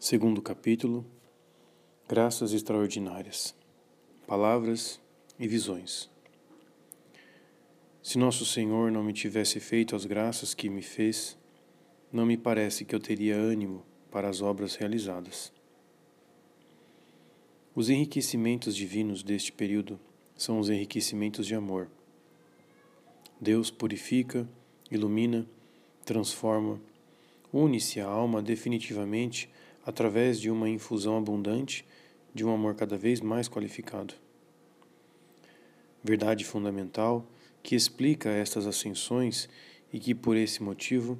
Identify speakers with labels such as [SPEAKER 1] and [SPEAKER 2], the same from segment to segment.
[SPEAKER 1] Segundo capítulo Graças extraordinárias Palavras e visões. Se nosso Senhor não me tivesse feito as graças que me fez, não me parece que eu teria ânimo para as obras realizadas. Os enriquecimentos divinos deste período são os enriquecimentos de amor. Deus purifica, ilumina, transforma, une-se a alma definitivamente através de uma infusão abundante de um amor cada vez mais qualificado. Verdade fundamental que explica estas ascensões e que, por esse motivo,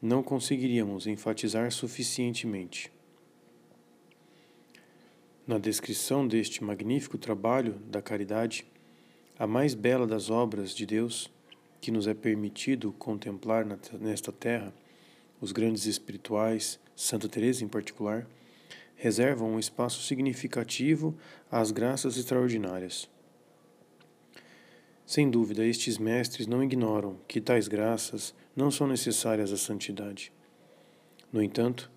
[SPEAKER 1] não conseguiríamos enfatizar suficientemente. Na descrição deste magnífico trabalho da caridade, a mais bela das obras de Deus que nos é permitido contemplar nesta terra, os grandes espirituais, Santa Teresa em particular, reservam um espaço significativo às graças extraordinárias. Sem dúvida, estes mestres não ignoram que tais graças não são necessárias à santidade. No entanto,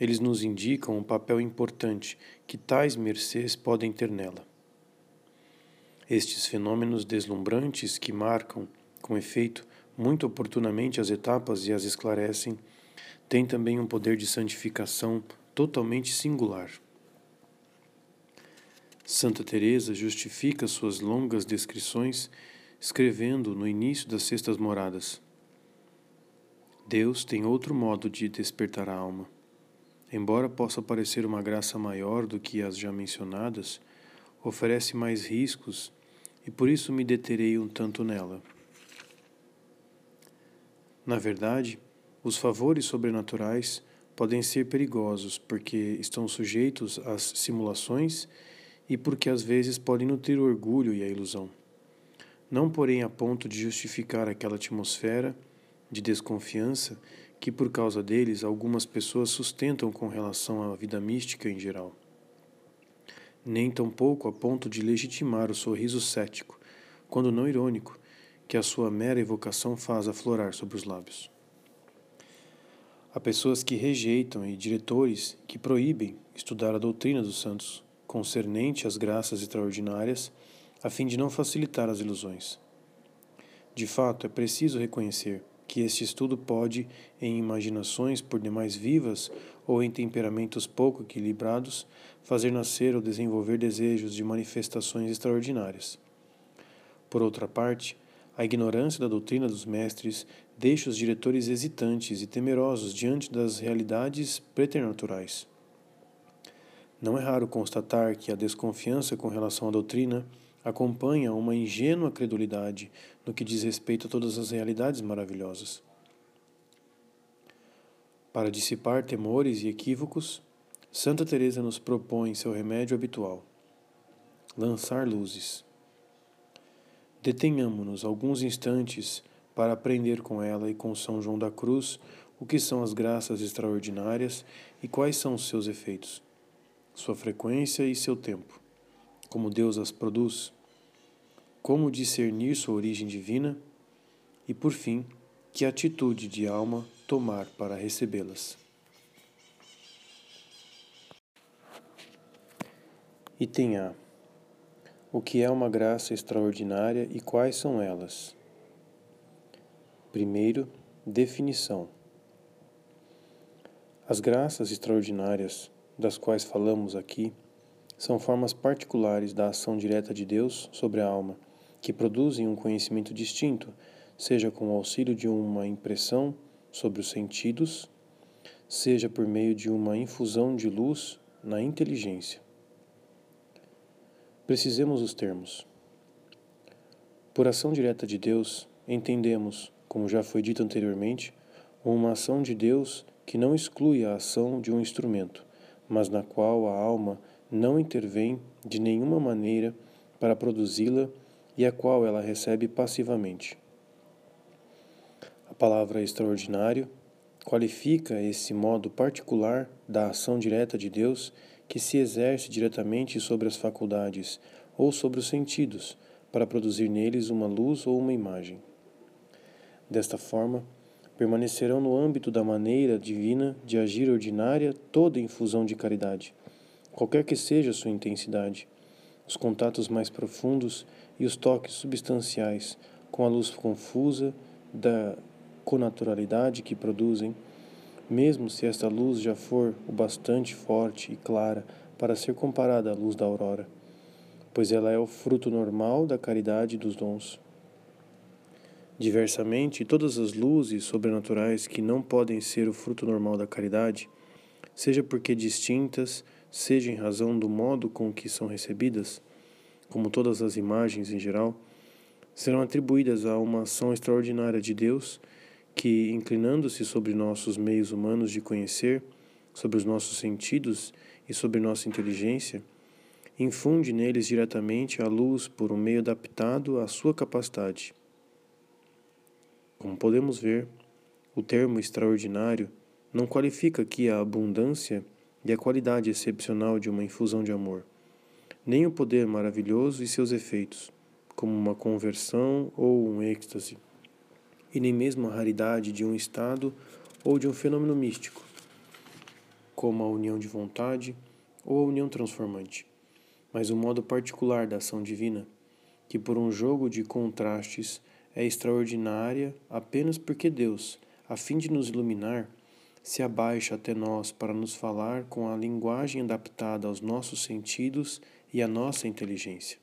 [SPEAKER 1] eles nos indicam o um papel importante que tais mercês podem ter nela. Estes fenômenos deslumbrantes que marcam, com efeito, muito oportunamente as etapas e as esclarecem, tem também um poder de santificação totalmente singular. Santa Teresa justifica suas longas descrições escrevendo no início das sextas moradas: Deus tem outro modo de despertar a alma. Embora possa parecer uma graça maior do que as já mencionadas, oferece mais riscos e por isso me deterei um tanto nela. Na verdade, os favores sobrenaturais podem ser perigosos porque estão sujeitos às simulações e porque às vezes podem nutrir o orgulho e a ilusão. Não, porém, a ponto de justificar aquela atmosfera de desconfiança que, por causa deles, algumas pessoas sustentam com relação à vida mística em geral. Nem tampouco a ponto de legitimar o sorriso cético, quando não irônico, que a sua mera evocação faz aflorar sobre os lábios. Há pessoas que rejeitam e diretores que proíbem estudar a doutrina dos santos concernente às graças extraordinárias, a fim de não facilitar as ilusões. De fato, é preciso reconhecer que este estudo pode, em imaginações por demais vivas ou em temperamentos pouco equilibrados, fazer nascer ou desenvolver desejos de manifestações extraordinárias. Por outra parte, a ignorância da doutrina dos mestres deixa os diretores hesitantes e temerosos diante das realidades preternaturais. Não é raro constatar que a desconfiança com relação à doutrina acompanha uma ingênua credulidade no que diz respeito a todas as realidades maravilhosas. Para dissipar temores e equívocos, Santa Teresa nos propõe seu remédio habitual: lançar luzes. Detenhamo-nos alguns instantes para aprender com ela e com São João da Cruz o que são as graças extraordinárias e quais são os seus efeitos, sua frequência e seu tempo, como Deus as produz, como discernir sua origem divina e, por fim, que atitude de alma tomar para recebê-las. Item A o que é uma graça extraordinária e quais são elas? Primeiro, definição. As graças extraordinárias, das quais falamos aqui, são formas particulares da ação direta de Deus sobre a alma, que produzem um conhecimento distinto, seja com o auxílio de uma impressão sobre os sentidos, seja por meio de uma infusão de luz na inteligência. Precisemos os termos. Por ação direta de Deus, entendemos, como já foi dito anteriormente, uma ação de Deus que não exclui a ação de um instrumento, mas na qual a alma não intervém de nenhuma maneira para produzi-la e a qual ela recebe passivamente. A palavra extraordinário qualifica esse modo particular da ação direta de Deus que se exerce diretamente sobre as faculdades ou sobre os sentidos, para produzir neles uma luz ou uma imagem. Desta forma, permanecerão no âmbito da maneira divina de agir ordinária toda infusão de caridade, qualquer que seja sua intensidade, os contatos mais profundos e os toques substanciais com a luz confusa da conaturalidade que produzem, mesmo se esta luz já for o bastante forte e clara para ser comparada à luz da aurora, pois ela é o fruto normal da caridade dos dons. Diversamente, todas as luzes sobrenaturais que não podem ser o fruto normal da caridade, seja porque distintas, seja em razão do modo com que são recebidas, como todas as imagens em geral, serão atribuídas a uma ação extraordinária de Deus que, inclinando-se sobre nossos meios humanos de conhecer, sobre os nossos sentidos e sobre nossa inteligência, infunde neles diretamente a luz por um meio adaptado à sua capacidade. Como podemos ver, o termo extraordinário não qualifica aqui a abundância e a qualidade excepcional de uma infusão de amor, nem o poder maravilhoso e seus efeitos, como uma conversão ou um êxtase, e nem mesmo a raridade de um estado ou de um fenômeno místico, como a união de vontade ou a união transformante, mas o modo particular da ação divina, que por um jogo de contrastes é extraordinária apenas porque Deus, a fim de nos iluminar, se abaixa até nós para nos falar com a linguagem adaptada aos nossos sentidos e à nossa inteligência.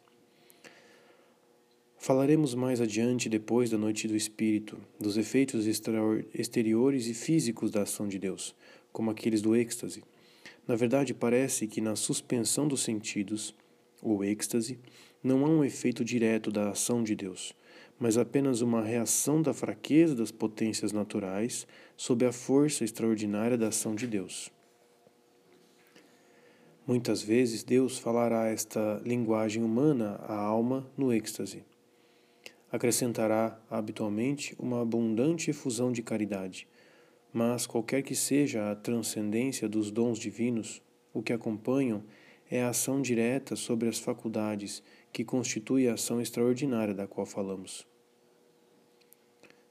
[SPEAKER 1] Falaremos mais adiante, depois da noite do Espírito, dos efeitos exteriores e físicos da ação de Deus, como aqueles do êxtase. Na verdade, parece que na suspensão dos sentidos, ou êxtase, não há um efeito direto da ação de Deus mas apenas uma reação da fraqueza das potências naturais sob a força extraordinária da ação de Deus. Muitas vezes Deus falará esta linguagem humana à alma no êxtase. Acrescentará habitualmente uma abundante efusão de caridade, mas qualquer que seja a transcendência dos dons divinos, o que acompanham é a ação direta sobre as faculdades que constitui a ação extraordinária da qual falamos.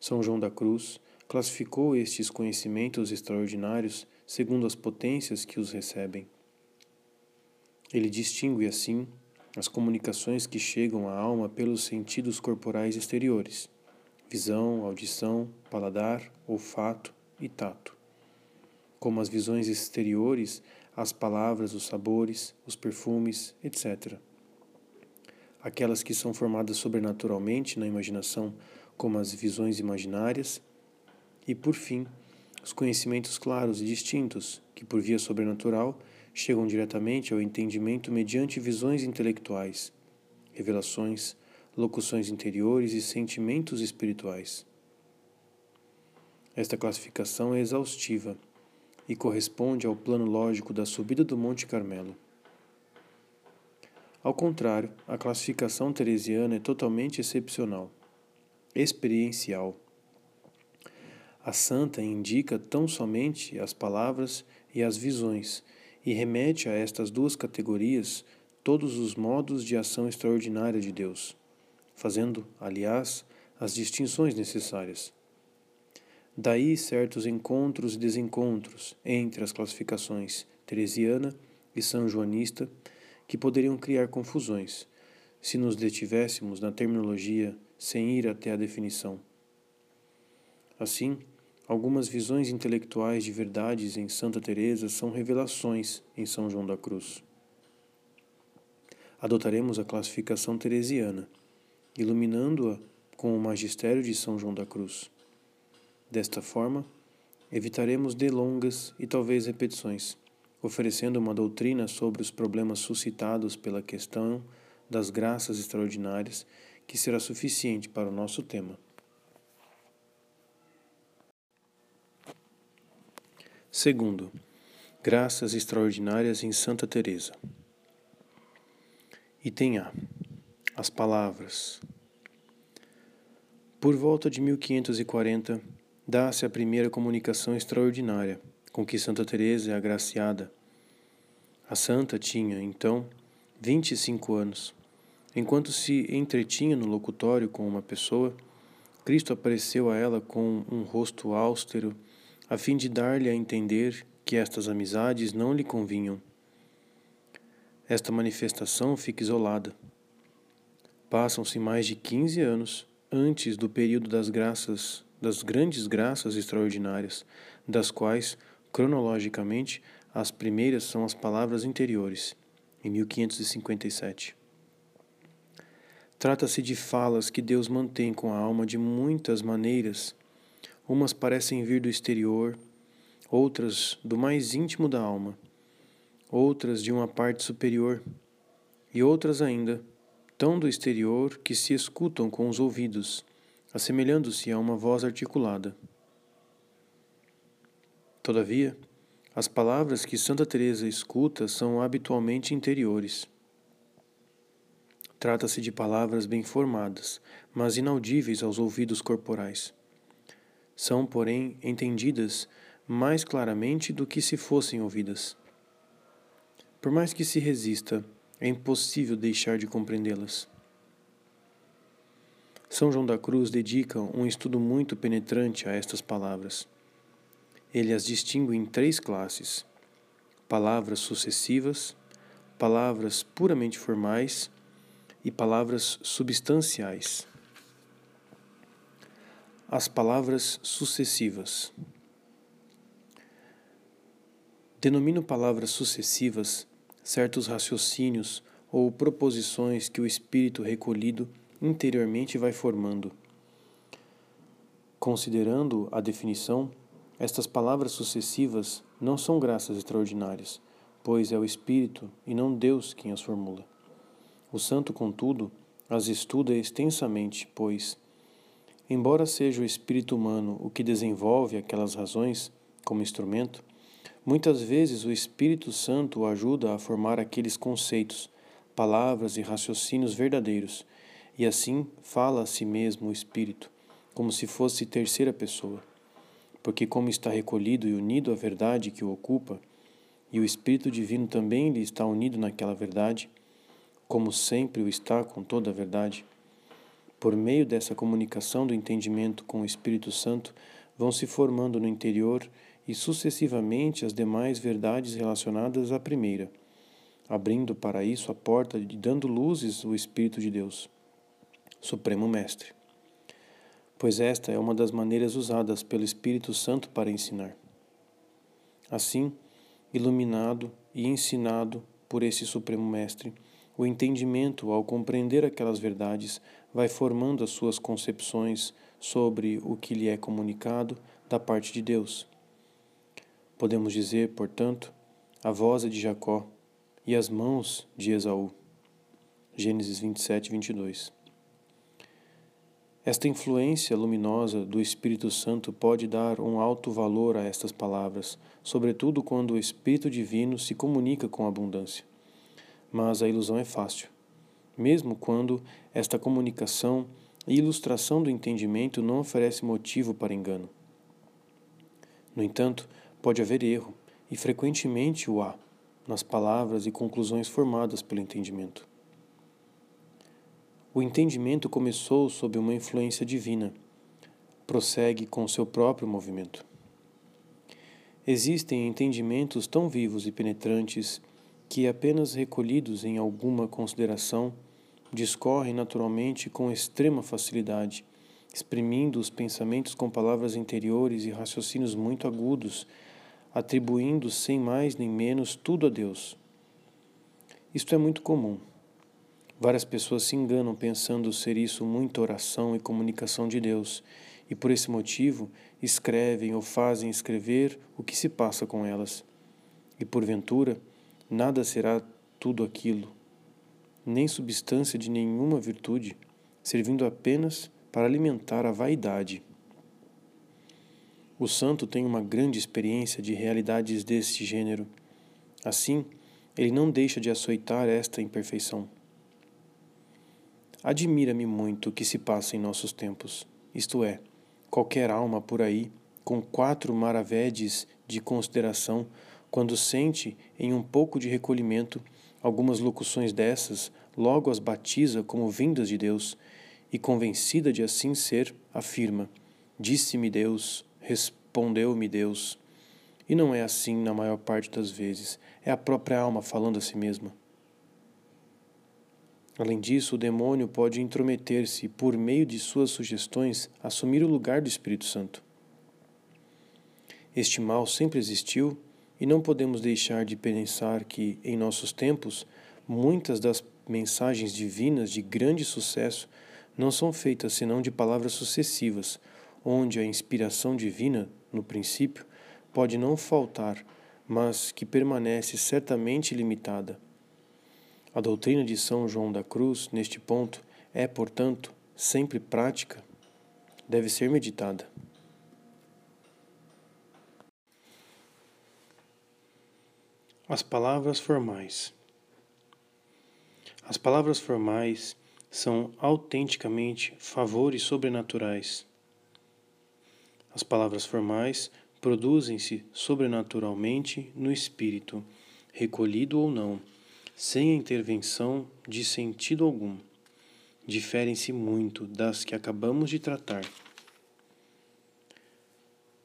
[SPEAKER 1] São João da Cruz classificou estes conhecimentos extraordinários segundo as potências que os recebem. Ele distingue, assim, as comunicações que chegam à alma pelos sentidos corporais exteriores: visão, audição, paladar, olfato e tato, como as visões exteriores, as palavras, os sabores, os perfumes, etc aquelas que são formadas sobrenaturalmente na imaginação, como as visões imaginárias, e, por fim, os conhecimentos claros e distintos, que, por via sobrenatural, chegam diretamente ao entendimento mediante visões intelectuais, revelações, locuções interiores e sentimentos espirituais. Esta classificação é exaustiva e corresponde ao plano lógico da subida do Monte Carmelo. Ao contrário, a classificação teresiana é totalmente excepcional, experiencial. A santa indica tão somente as palavras e as visões e remete a estas duas categorias todos os modos de ação extraordinária de Deus, fazendo, aliás, as distinções necessárias. Daí certos encontros e desencontros entre as classificações teresiana e são joanista que poderiam criar confusões, se nos detivéssemos na terminologia sem ir até a definição. Assim, algumas visões intelectuais de verdades em Santa Teresa são revelações em São João da Cruz. Adotaremos a classificação teresiana, iluminando-a com o magistério de São João da Cruz. Desta forma, evitaremos delongas e talvez repetições oferecendo uma doutrina sobre os problemas suscitados pela questão das graças extraordinárias que será suficiente para o nosso tema. Segundo, graças extraordinárias em Santa Teresa. Item A. As palavras. Por volta de 1540, dá-se a primeira comunicação extraordinária com que Santa Teresa é agraciada. A santa tinha, então, 25 anos. Enquanto se entretinha no locutório com uma pessoa, Cristo apareceu a ela com um rosto austero, a fim de dar-lhe a entender que estas amizades não lhe convinham. Esta manifestação fica isolada. Passam-se mais de 15 anos antes do período das graças, das grandes graças extraordinárias, das quais, cronologicamente, as primeiras são as palavras interiores, em 1557. Trata-se de falas que Deus mantém com a alma de muitas maneiras. Umas parecem vir do exterior, outras do mais íntimo da alma, outras de uma parte superior, e outras ainda tão do exterior que se escutam com os ouvidos, assemelhando-se a uma voz articulada. Todavia, as palavras que Santa Teresa escuta são habitualmente interiores. Trata-se de palavras bem formadas, mas inaudíveis aos ouvidos corporais. São, porém, entendidas mais claramente do que se fossem ouvidas. Por mais que se resista, é impossível deixar de compreendê-las. São João da Cruz dedica um estudo muito penetrante a estas palavras. Ele as distingue em três classes: palavras sucessivas, palavras puramente formais e palavras substanciais. As palavras sucessivas. Denomino palavras sucessivas certos raciocínios ou proposições que o espírito recolhido interiormente vai formando. Considerando a definição, estas palavras sucessivas não são graças extraordinárias, pois é o espírito e não Deus quem as formula. O santo, contudo, as estuda extensamente, pois, embora seja o espírito humano o que desenvolve aquelas razões como instrumento, muitas vezes o Espírito Santo o ajuda a formar aqueles conceitos, palavras e raciocínios verdadeiros, e assim fala a si mesmo o Espírito, como se fosse terceira pessoa. Porque, como está recolhido e unido à verdade que o ocupa, e o Espírito Divino também lhe está unido naquela verdade, como sempre o está com toda a verdade, por meio dessa comunicação do entendimento com o Espírito Santo, vão se formando no interior e sucessivamente as demais verdades relacionadas à primeira, abrindo para isso a porta e dando luzes o Espírito de Deus, Supremo Mestre. Pois esta é uma das maneiras usadas pelo Espírito Santo para ensinar. Assim, iluminado e ensinado por esse Supremo Mestre, o entendimento, ao compreender aquelas verdades, vai formando as suas concepções sobre o que lhe é comunicado da parte de Deus. Podemos dizer, portanto, a voz é de Jacó e as mãos de Esaú. Gênesis 27, 22. Esta influência luminosa do Espírito Santo pode dar um alto valor a estas palavras, sobretudo quando o Espírito Divino se comunica com abundância mas a ilusão é fácil. Mesmo quando esta comunicação e ilustração do entendimento não oferece motivo para engano. No entanto, pode haver erro, e frequentemente o há, nas palavras e conclusões formadas pelo entendimento. O entendimento começou sob uma influência divina, prossegue com seu próprio movimento. Existem entendimentos tão vivos e penetrantes que, apenas recolhidos em alguma consideração, discorrem naturalmente com extrema facilidade, exprimindo os pensamentos com palavras interiores e raciocínios muito agudos, atribuindo sem mais nem menos tudo a Deus. Isto é muito comum. Várias pessoas se enganam pensando ser isso muita oração e comunicação de Deus, e por esse motivo escrevem ou fazem escrever o que se passa com elas. E porventura, Nada será tudo aquilo, nem substância de nenhuma virtude, servindo apenas para alimentar a vaidade. O santo tem uma grande experiência de realidades deste gênero. Assim, ele não deixa de açoitar esta imperfeição. Admira-me muito o que se passa em nossos tempos, isto é, qualquer alma por aí, com quatro maravedes de consideração, quando sente, em um pouco de recolhimento, algumas locuções dessas, logo as batiza como vindas de Deus, e, convencida de assim ser, afirma: Disse-me Deus, respondeu-me Deus. E não é assim na maior parte das vezes, é a própria alma falando a si mesma. Além disso, o demônio pode intrometer-se e, por meio de suas sugestões, assumir o lugar do Espírito Santo. Este mal sempre existiu e não podemos deixar de pensar que, em nossos tempos, muitas das mensagens divinas de grande sucesso não são feitas senão de palavras sucessivas, onde a inspiração divina, no princípio, pode não faltar, mas que permanece certamente limitada. A doutrina de São João da Cruz, neste ponto, é, portanto, sempre prática, deve ser meditada. As palavras formais. As palavras formais são autenticamente favores sobrenaturais. As palavras formais produzem-se sobrenaturalmente no espírito, recolhido ou não, sem a intervenção de sentido algum. Diferem-se muito das que acabamos de tratar.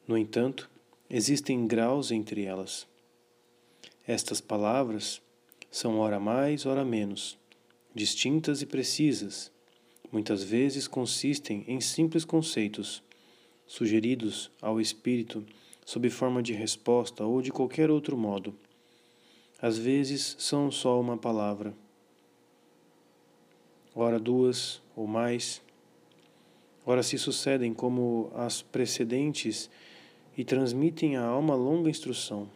[SPEAKER 1] No entanto, existem graus entre elas. Estas palavras são ora mais, ora menos, distintas e precisas. Muitas vezes consistem em simples conceitos, sugeridos ao espírito sob forma de resposta ou de qualquer outro modo. Às vezes são só uma palavra, ora duas ou mais, ora se sucedem como as precedentes e transmitem à alma longa instrução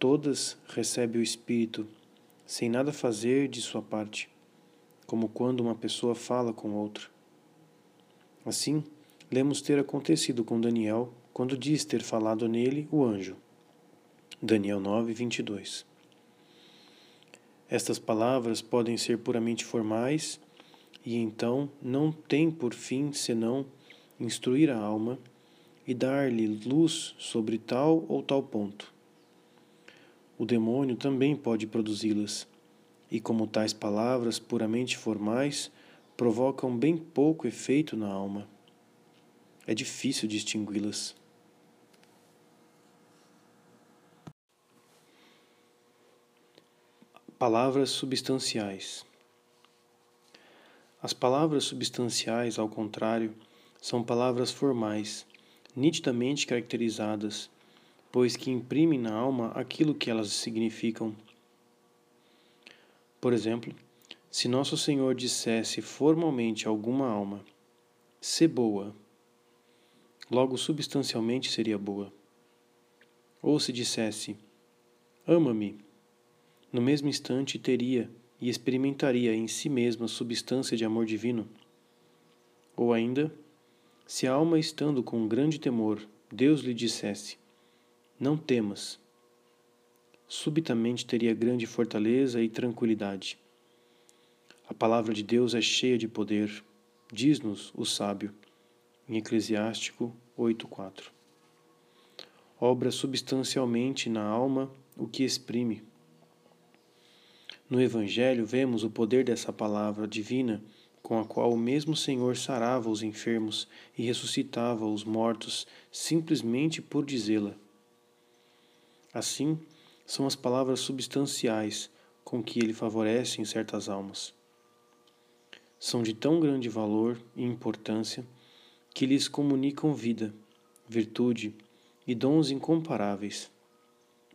[SPEAKER 1] todas recebe o Espírito, sem nada fazer de sua parte, como quando uma pessoa fala com outra. Assim, lemos ter acontecido com Daniel quando diz ter falado nele o anjo. Daniel 9, 22. Estas palavras podem ser puramente formais e então não têm por fim senão instruir a alma e dar-lhe luz sobre tal ou tal ponto o demônio também pode produzi-las, e como tais palavras puramente formais provocam bem pouco efeito na alma, é difícil distingui-las. Palavras substanciais. As palavras substanciais, ao contrário, são palavras formais, nitidamente caracterizadas pois que imprimem na alma aquilo que elas significam. Por exemplo, se Nosso Senhor dissesse formalmente a alguma alma, "Se boa, logo substancialmente seria boa. Ou se dissesse, ama-me, no mesmo instante teria e experimentaria em si mesma a substância de amor divino. Ou ainda, se a alma estando com grande temor, Deus lhe dissesse, não temas. Subitamente teria grande fortaleza e tranquilidade. A palavra de Deus é cheia de poder, diz-nos o sábio, em Eclesiástico 8,4. Obra substancialmente na alma o que exprime. No Evangelho vemos o poder dessa palavra divina com a qual o mesmo Senhor sarava os enfermos e ressuscitava os mortos simplesmente por dizê-la. Assim, são as palavras substanciais com que ele favorece em certas almas. São de tão grande valor e importância que lhes comunicam vida, virtude e dons incomparáveis,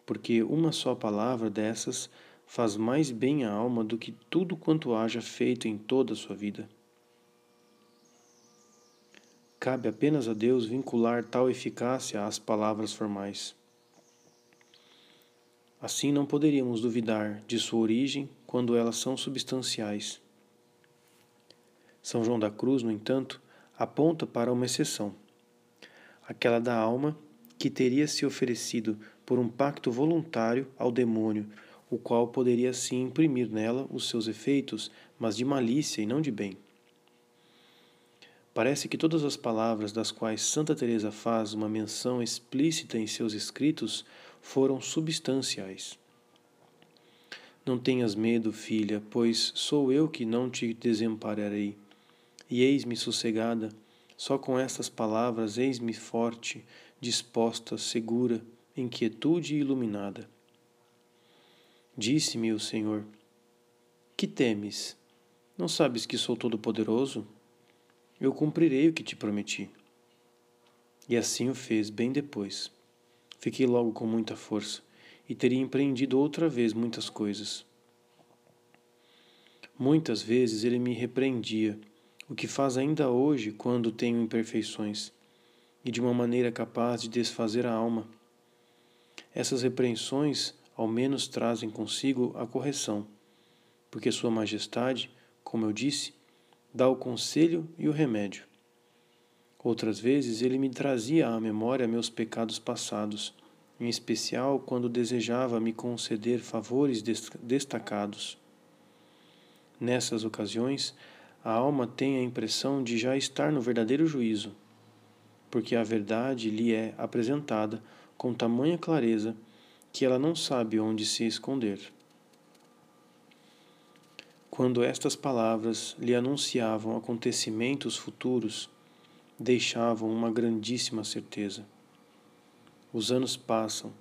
[SPEAKER 1] porque uma só palavra dessas faz mais bem à alma do que tudo quanto haja feito em toda a sua vida. Cabe apenas a Deus vincular tal eficácia às palavras formais. Assim não poderíamos duvidar de sua origem quando elas são substanciais. São João da Cruz, no entanto, aponta para uma exceção, aquela da alma que teria se oferecido por um pacto voluntário ao demônio, o qual poderia sim imprimir nela os seus efeitos, mas de malícia e não de bem. Parece que todas as palavras das quais Santa Teresa faz uma menção explícita em seus escritos foram substanciais. Não tenhas medo, filha, pois sou eu que não te desampararei. e eis-me sossegada, só com estas palavras eis-me forte, disposta, segura, em quietude e iluminada. Disse-me o Senhor: Que temes? Não sabes que sou todo-poderoso? Eu cumprirei o que te prometi. E assim o fez bem depois. Fiquei logo com muita força e teria empreendido outra vez muitas coisas. Muitas vezes ele me repreendia o que faz ainda hoje quando tenho imperfeições, e de uma maneira capaz de desfazer a alma. Essas repreensões ao menos trazem consigo a correção, porque Sua Majestade, como eu disse, dá o conselho e o remédio. Outras vezes ele me trazia à memória meus pecados passados, em especial quando desejava me conceder favores destacados. Nessas ocasiões, a alma tem a impressão de já estar no verdadeiro juízo, porque a verdade lhe é apresentada com tamanha clareza que ela não sabe onde se esconder. Quando estas palavras lhe anunciavam acontecimentos futuros, deixavam uma grandíssima certeza. Os anos passam,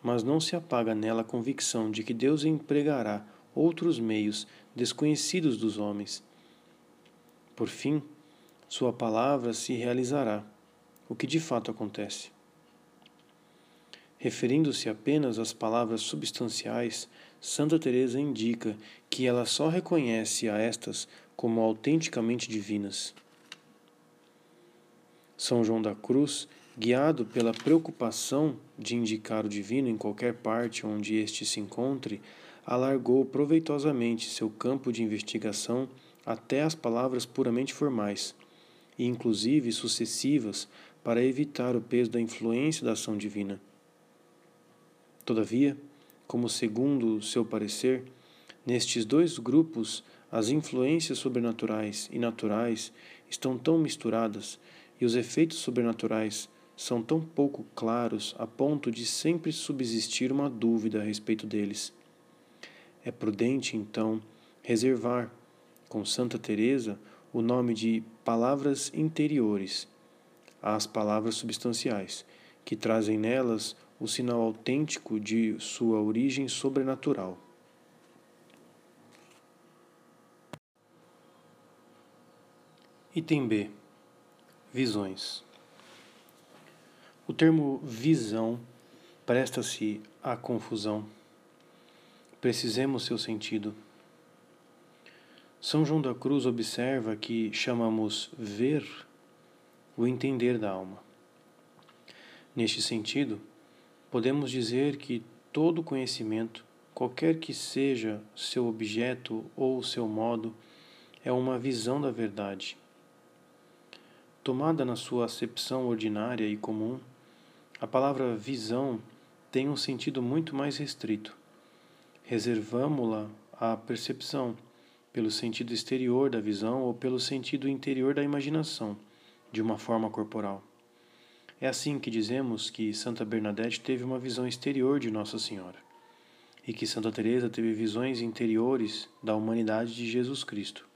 [SPEAKER 1] mas não se apaga nela a convicção de que Deus empregará outros meios desconhecidos dos homens por fim, sua palavra se realizará, o que de fato acontece. Referindo-se apenas às palavras substanciais, Santa Teresa indica que ela só reconhece a estas como autenticamente divinas. São João da Cruz, guiado pela preocupação de indicar o divino em qualquer parte onde este se encontre, alargou proveitosamente seu campo de investigação até as palavras puramente formais, e inclusive sucessivas, para evitar o peso da influência da ação divina. Todavia, como segundo seu parecer, nestes dois grupos as influências sobrenaturais e naturais estão tão misturadas e os efeitos sobrenaturais são tão pouco claros a ponto de sempre subsistir uma dúvida a respeito deles. É prudente, então, reservar com Santa Teresa o nome de palavras interiores às palavras substanciais, que trazem nelas o sinal autêntico de sua origem sobrenatural. Item B. Visões. O termo visão presta-se à confusão. Precisemos seu sentido. São João da Cruz observa que chamamos ver o entender da alma. Neste sentido, podemos dizer que todo conhecimento, qualquer que seja seu objeto ou seu modo, é uma visão da verdade. Tomada na sua acepção ordinária e comum, a palavra visão tem um sentido muito mais restrito. Reservamo-la à percepção pelo sentido exterior da visão ou pelo sentido interior da imaginação, de uma forma corporal. É assim que dizemos que Santa Bernadette teve uma visão exterior de Nossa Senhora e que Santa Teresa teve visões interiores da humanidade de Jesus Cristo.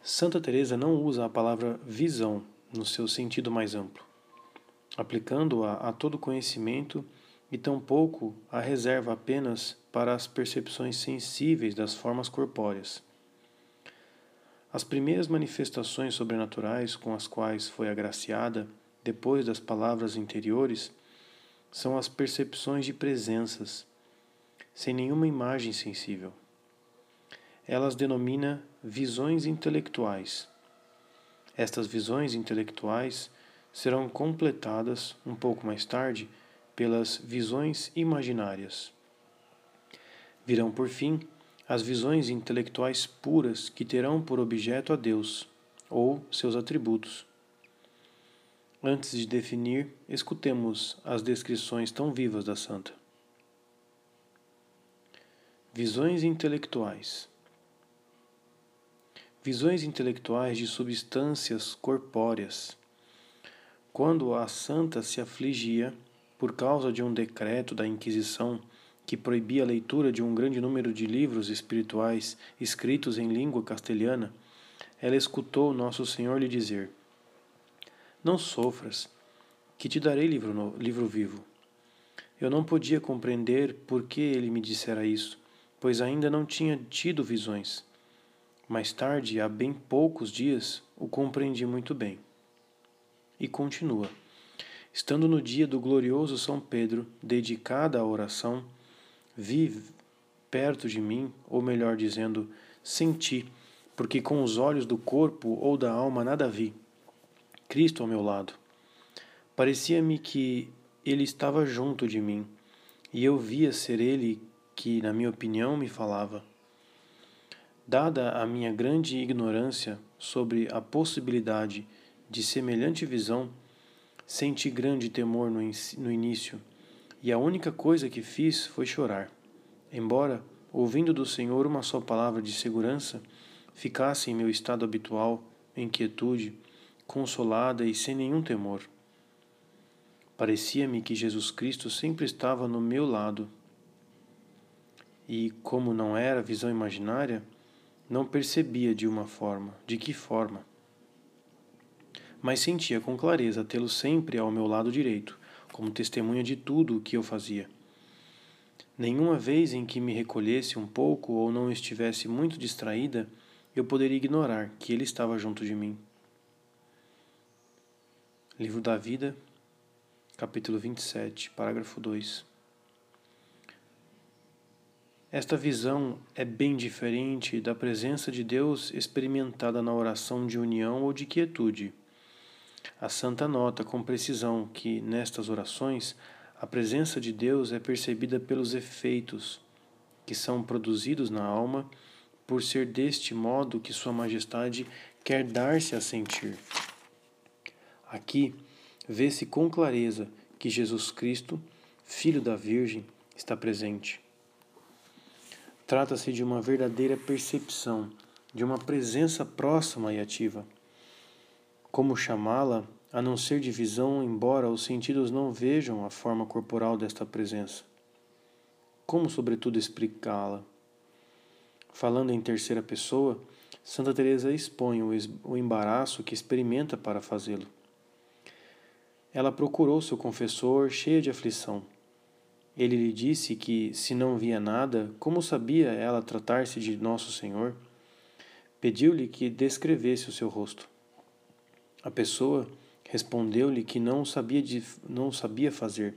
[SPEAKER 1] Santa Teresa não usa a palavra visão no seu sentido mais amplo, aplicando-a a todo conhecimento e tampouco a reserva apenas para as percepções sensíveis das formas corpóreas. As primeiras manifestações sobrenaturais com as quais foi agraciada, depois das palavras interiores, são as percepções de presenças, sem nenhuma imagem sensível. Elas denomina visões intelectuais. Estas visões intelectuais serão completadas um pouco mais tarde pelas visões imaginárias. Virão, por fim, as visões intelectuais puras que terão por objeto a Deus ou seus atributos. Antes de definir, escutemos as descrições tão vivas da santa. Visões intelectuais. Visões intelectuais de substâncias corpóreas. Quando a santa se afligia por causa de um decreto da Inquisição que proibia a leitura de um grande número de livros espirituais escritos em língua castelhana, ela escutou nosso Senhor lhe dizer: Não sofras, que te darei livro, no, livro vivo. Eu não podia compreender por que ele me dissera isso, pois ainda não tinha tido visões. Mais tarde, há bem poucos dias, o compreendi muito bem. E continua. Estando no dia do glorioso São Pedro, dedicada à oração, vi perto de mim, ou melhor dizendo, senti, porque com os olhos do corpo ou da alma nada vi, Cristo ao meu lado. Parecia-me que ele estava junto de mim, e eu via ser ele que, na minha opinião, me falava. Dada a minha grande ignorância sobre a possibilidade de semelhante visão, senti grande temor no, no início, e a única coisa que fiz foi chorar. Embora, ouvindo do Senhor uma só palavra de segurança, ficasse em meu estado habitual, em quietude, consolada e sem nenhum temor. Parecia-me que Jesus Cristo sempre estava no meu lado. E, como não era visão imaginária, não percebia de uma forma, de que forma. Mas sentia com clareza tê-lo sempre ao meu lado direito, como testemunha de tudo o que eu fazia. Nenhuma vez em que me recolhesse um pouco ou não estivesse muito distraída, eu poderia ignorar que ele estava junto de mim. Livro da Vida, capítulo 27, parágrafo 2. Esta visão é bem diferente da presença de Deus experimentada na oração de união ou de quietude. A santa nota com precisão que, nestas orações, a presença de Deus é percebida pelos efeitos que são produzidos na alma, por ser deste modo que Sua Majestade quer dar-se a sentir. Aqui vê-se com clareza que Jesus Cristo, Filho da Virgem, está presente. Trata-se de uma verdadeira percepção, de uma presença próxima e ativa. Como chamá-la, a não ser de visão, embora os sentidos não vejam a forma corporal desta presença? Como, sobretudo, explicá-la? Falando em terceira pessoa, Santa Teresa expõe o embaraço que experimenta para fazê-lo. Ela procurou seu confessor cheia de aflição ele lhe disse que, se não via nada, como sabia ela tratar-se de Nosso Senhor? Pediu-lhe que descrevesse o seu rosto. A pessoa respondeu-lhe que não sabia, de, não sabia fazer,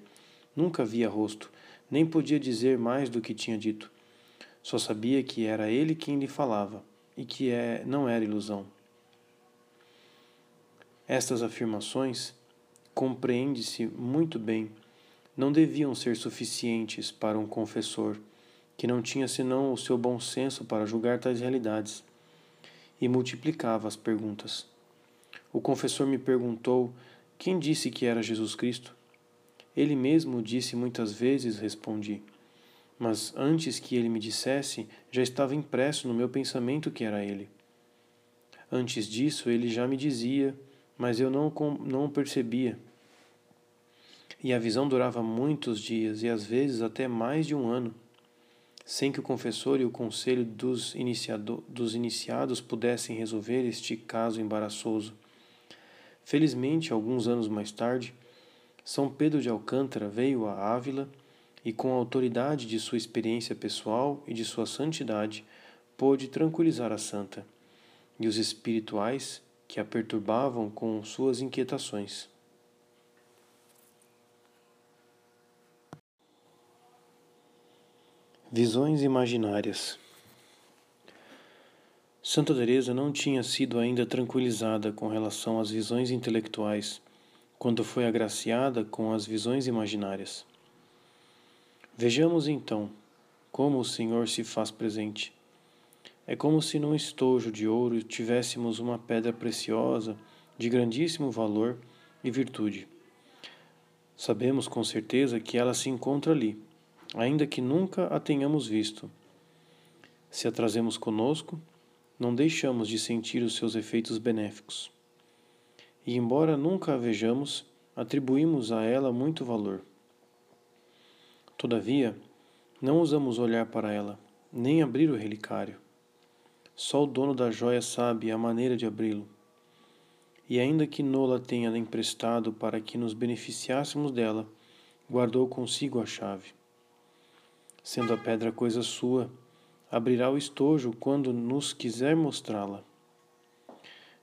[SPEAKER 1] nunca via rosto, nem podia dizer mais do que tinha dito. Só sabia que era ele quem lhe falava e que é, não era ilusão. Estas afirmações compreende-se muito bem não deviam ser suficientes para um confessor que não tinha senão o seu bom senso para julgar tais realidades e multiplicava as perguntas. O confessor me perguntou: Quem disse que era Jesus Cristo? Ele mesmo disse muitas vezes, respondi. Mas antes que ele me dissesse, já estava impresso no meu pensamento que era ele. Antes disso, ele já me dizia, mas eu não, não o percebia e a visão durava muitos dias e às vezes até mais de um ano, sem que o confessor e o conselho dos, dos iniciados pudessem resolver este caso embaraçoso. Felizmente, alguns anos mais tarde, São Pedro de Alcântara veio a Ávila e, com a autoridade de sua experiência pessoal e de sua santidade, pôde tranquilizar a santa e os espirituais que a perturbavam com suas inquietações. Visões imaginárias. Santa Teresa não tinha sido ainda tranquilizada com relação às visões intelectuais, quando foi agraciada com as visões imaginárias. Vejamos então como o Senhor se faz presente. É como se num estojo de ouro tivéssemos uma pedra preciosa de grandíssimo valor e virtude. Sabemos com certeza que ela se encontra ali ainda que nunca a tenhamos visto. Se a trazemos conosco, não deixamos de sentir os seus efeitos benéficos. E, embora nunca a vejamos, atribuímos a ela muito valor. Todavia, não ousamos olhar para ela, nem abrir o relicário. Só o dono da joia sabe a maneira de abri-lo. E ainda que Nola tenha emprestado para que nos beneficiássemos dela, guardou consigo a chave. Sendo a pedra coisa sua, abrirá o estojo quando nos quiser mostrá-la.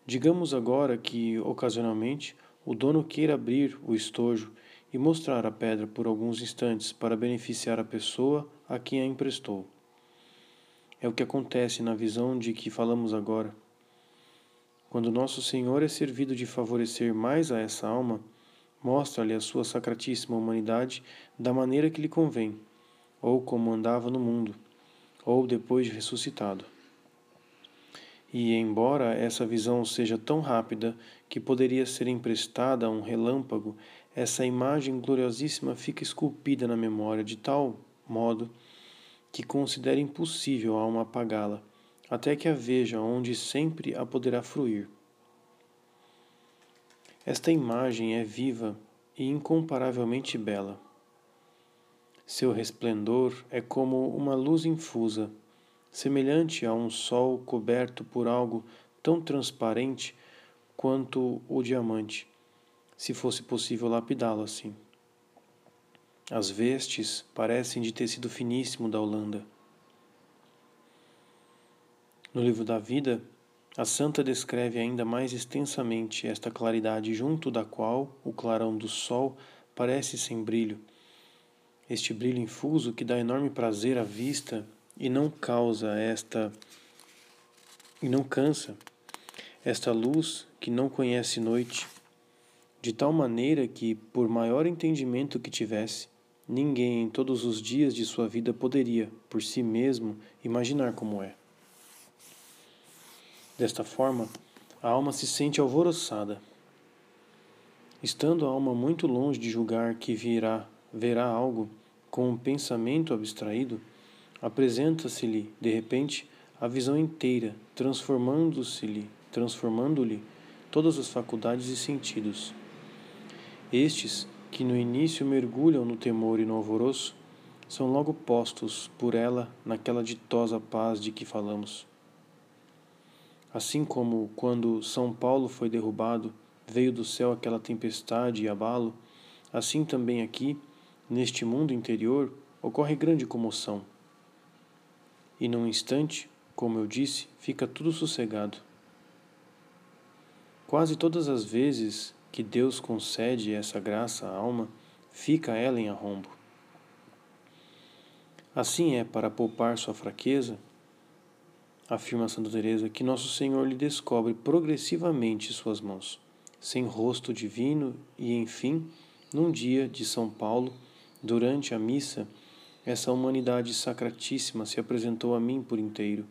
[SPEAKER 1] Digamos agora que, ocasionalmente, o dono queira abrir o estojo e mostrar a pedra por alguns instantes para beneficiar a pessoa a quem a emprestou. É o que acontece na visão de que falamos agora. Quando nosso Senhor é servido de favorecer mais a essa alma, mostra-lhe a sua sacratíssima humanidade da maneira que lhe convém, ou como andava no mundo, ou depois de ressuscitado. E, embora essa visão seja tão rápida que poderia ser emprestada a um relâmpago, essa imagem gloriosíssima fica esculpida na memória de tal modo que considera impossível a alma apagá-la, até que a veja onde sempre a poderá fruir. Esta imagem é viva e incomparavelmente bela. Seu resplendor é como uma luz infusa semelhante a um sol coberto por algo tão transparente quanto o diamante, se fosse possível lapidá-lo assim. As vestes parecem de tecido finíssimo da Holanda. No livro da vida, a santa descreve ainda mais extensamente esta claridade junto da qual o clarão do sol parece sem brilho. Este brilho infuso que dá enorme prazer à vista e não causa esta e não cansa esta luz que não conhece noite, de tal maneira que, por maior entendimento que tivesse, ninguém em todos os dias de sua vida poderia, por si mesmo, imaginar como é. Desta forma, a alma se sente alvoroçada. Estando a alma muito longe de julgar que virá, verá algo com um pensamento abstraído, apresenta-se-lhe, de repente, a visão inteira, transformando-se-lhe, transformando-lhe todas as faculdades e sentidos. Estes, que no início mergulham no temor e no alvoroço, são logo postos por ela naquela ditosa paz de que falamos. Assim como quando São Paulo foi derrubado, veio do céu aquela tempestade e abalo, assim também aqui, neste mundo interior, ocorre grande comoção e num instante, como eu disse, fica tudo sossegado. Quase todas as vezes que Deus concede essa graça à alma, fica ela em arrombo. Assim é para poupar sua fraqueza, afirma Santa Teresa, que nosso Senhor lhe descobre progressivamente suas mãos, sem rosto divino e, enfim, num dia de São Paulo, durante a missa, essa humanidade sacratíssima se apresentou a mim por inteiro,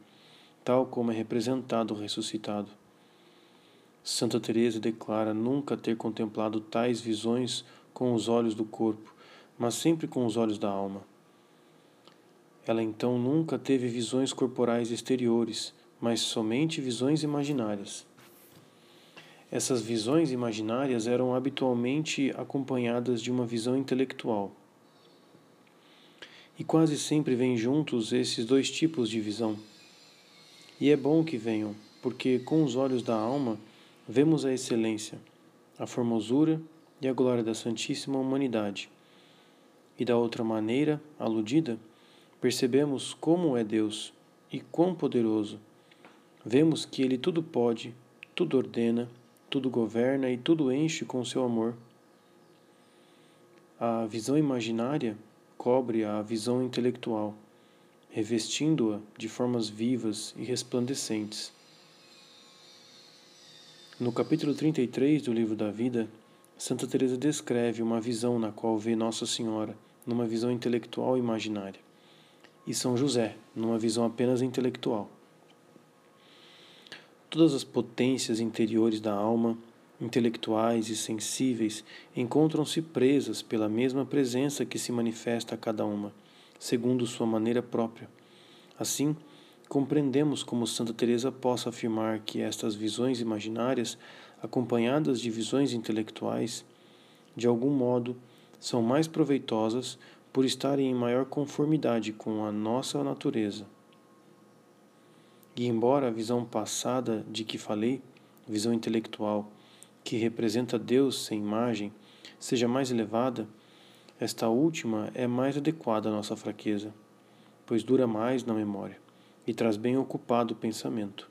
[SPEAKER 1] tal como é representado o ressuscitado. Santa Teresa declara nunca ter contemplado tais visões com os olhos do corpo, mas sempre com os olhos da alma. Ela então nunca teve visões corporais exteriores, mas somente visões imaginárias. Essas visões imaginárias eram habitualmente acompanhadas de uma visão intelectual. E quase sempre vêm juntos esses dois tipos de visão. E é bom que venham, porque com os olhos da alma vemos a excelência, a formosura e a glória da Santíssima Humanidade. E da outra maneira, aludida, percebemos como é Deus e quão poderoso. Vemos que Ele tudo pode, tudo ordena, tudo governa e tudo enche com seu amor. A visão imaginária cobre a visão intelectual, revestindo-a de formas vivas e resplandecentes. No capítulo 33 do livro da vida, Santa Teresa descreve uma visão na qual vê Nossa Senhora numa visão intelectual e imaginária, e São José numa visão apenas intelectual. Todas as potências interiores da alma intelectuais e sensíveis encontram-se presas pela mesma presença que se manifesta a cada uma, segundo sua maneira própria. Assim, compreendemos como Santa Teresa possa afirmar que estas visões imaginárias, acompanhadas de visões intelectuais, de algum modo são mais proveitosas por estarem em maior conformidade com a nossa natureza. E embora a visão passada de que falei, visão intelectual, que representa Deus sem imagem, seja mais elevada, esta última é mais adequada à nossa fraqueza, pois dura mais na memória e traz bem ocupado o pensamento,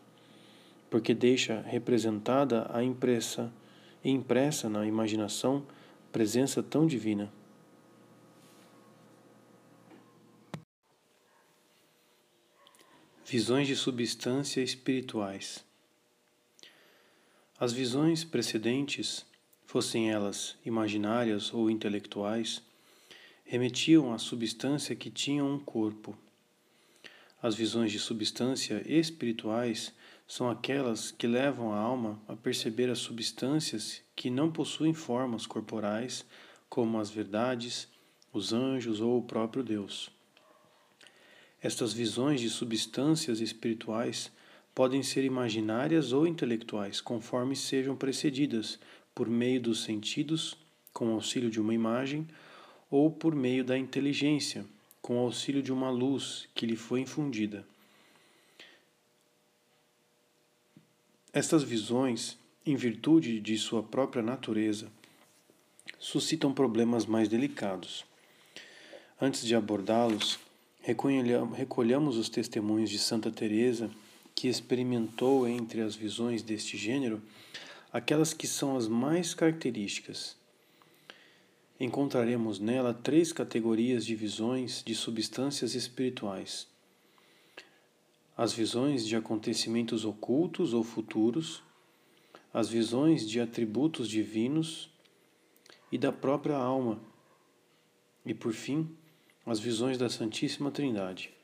[SPEAKER 1] porque deixa representada a impressa e impressa na imaginação presença tão divina. Visões de substância espirituais. As visões precedentes, fossem elas imaginárias ou intelectuais, remetiam à substância que tinha um corpo. As visões de substância espirituais são aquelas que levam a alma a perceber as substâncias que não possuem formas corporais, como as verdades, os anjos ou o próprio Deus. Estas visões de substâncias espirituais podem ser imaginárias ou intelectuais, conforme sejam precedidas por meio dos sentidos, com auxílio de uma imagem, ou por meio da inteligência, com auxílio de uma luz que lhe foi infundida. Estas visões, em virtude de sua própria natureza, suscitam problemas mais delicados. Antes de abordá-los, recolhamos os testemunhos de Santa Teresa, que experimentou entre as visões deste gênero aquelas que são as mais características. Encontraremos nela três categorias de visões de substâncias espirituais: as visões de acontecimentos ocultos ou futuros, as visões de atributos divinos e da própria alma, e por fim, as visões da Santíssima Trindade.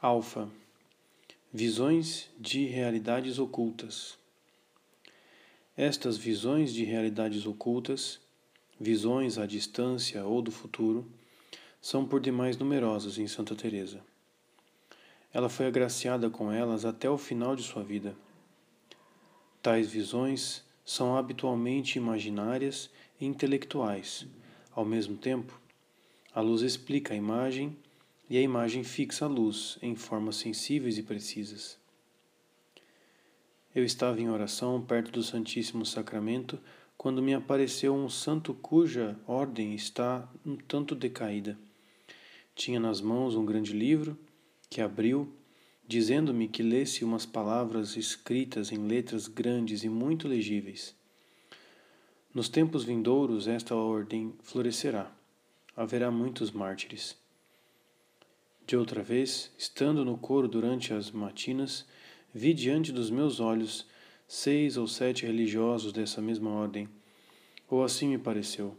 [SPEAKER 1] Alfa Visões de realidades ocultas. Estas visões de realidades ocultas, visões à distância ou do futuro, são por demais numerosas em Santa Teresa. Ela foi agraciada com elas até o final de sua vida. Tais visões são habitualmente imaginárias e intelectuais ao mesmo tempo, a luz explica a imagem e a imagem fixa a luz em formas sensíveis e precisas. Eu estava em oração perto do Santíssimo Sacramento quando me apareceu um santo cuja ordem está um tanto decaída. Tinha nas mãos um grande livro que abriu, dizendo-me que lesse umas palavras escritas em letras grandes e muito legíveis. Nos tempos vindouros, esta ordem florescerá. Haverá muitos mártires. De outra vez, estando no coro durante as matinas, vi diante dos meus olhos seis ou sete religiosos dessa mesma ordem, ou assim me pareceu,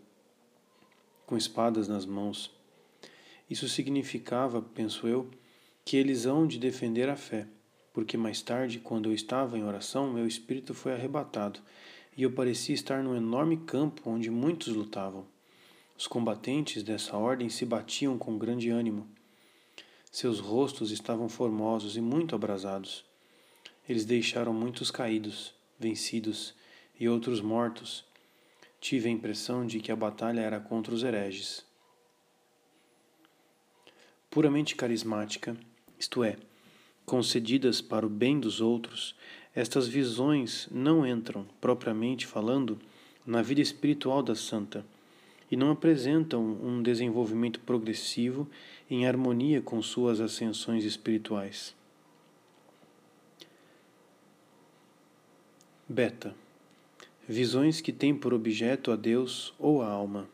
[SPEAKER 1] com espadas nas mãos. Isso significava, penso eu, que eles hão de defender a fé, porque mais tarde, quando eu estava em oração, meu espírito foi arrebatado e eu parecia estar num enorme campo onde muitos lutavam. Os combatentes dessa ordem se batiam com grande ânimo. Seus rostos estavam formosos e muito abrasados. Eles deixaram muitos caídos, vencidos e outros mortos. Tive a impressão de que a batalha era contra os hereges. Puramente carismática, isto é, concedidas para o bem dos outros, estas visões não entram, propriamente falando, na vida espiritual da santa e não apresentam um desenvolvimento progressivo em harmonia com suas ascensões espirituais. Beta Visões que têm por objeto a Deus ou a alma.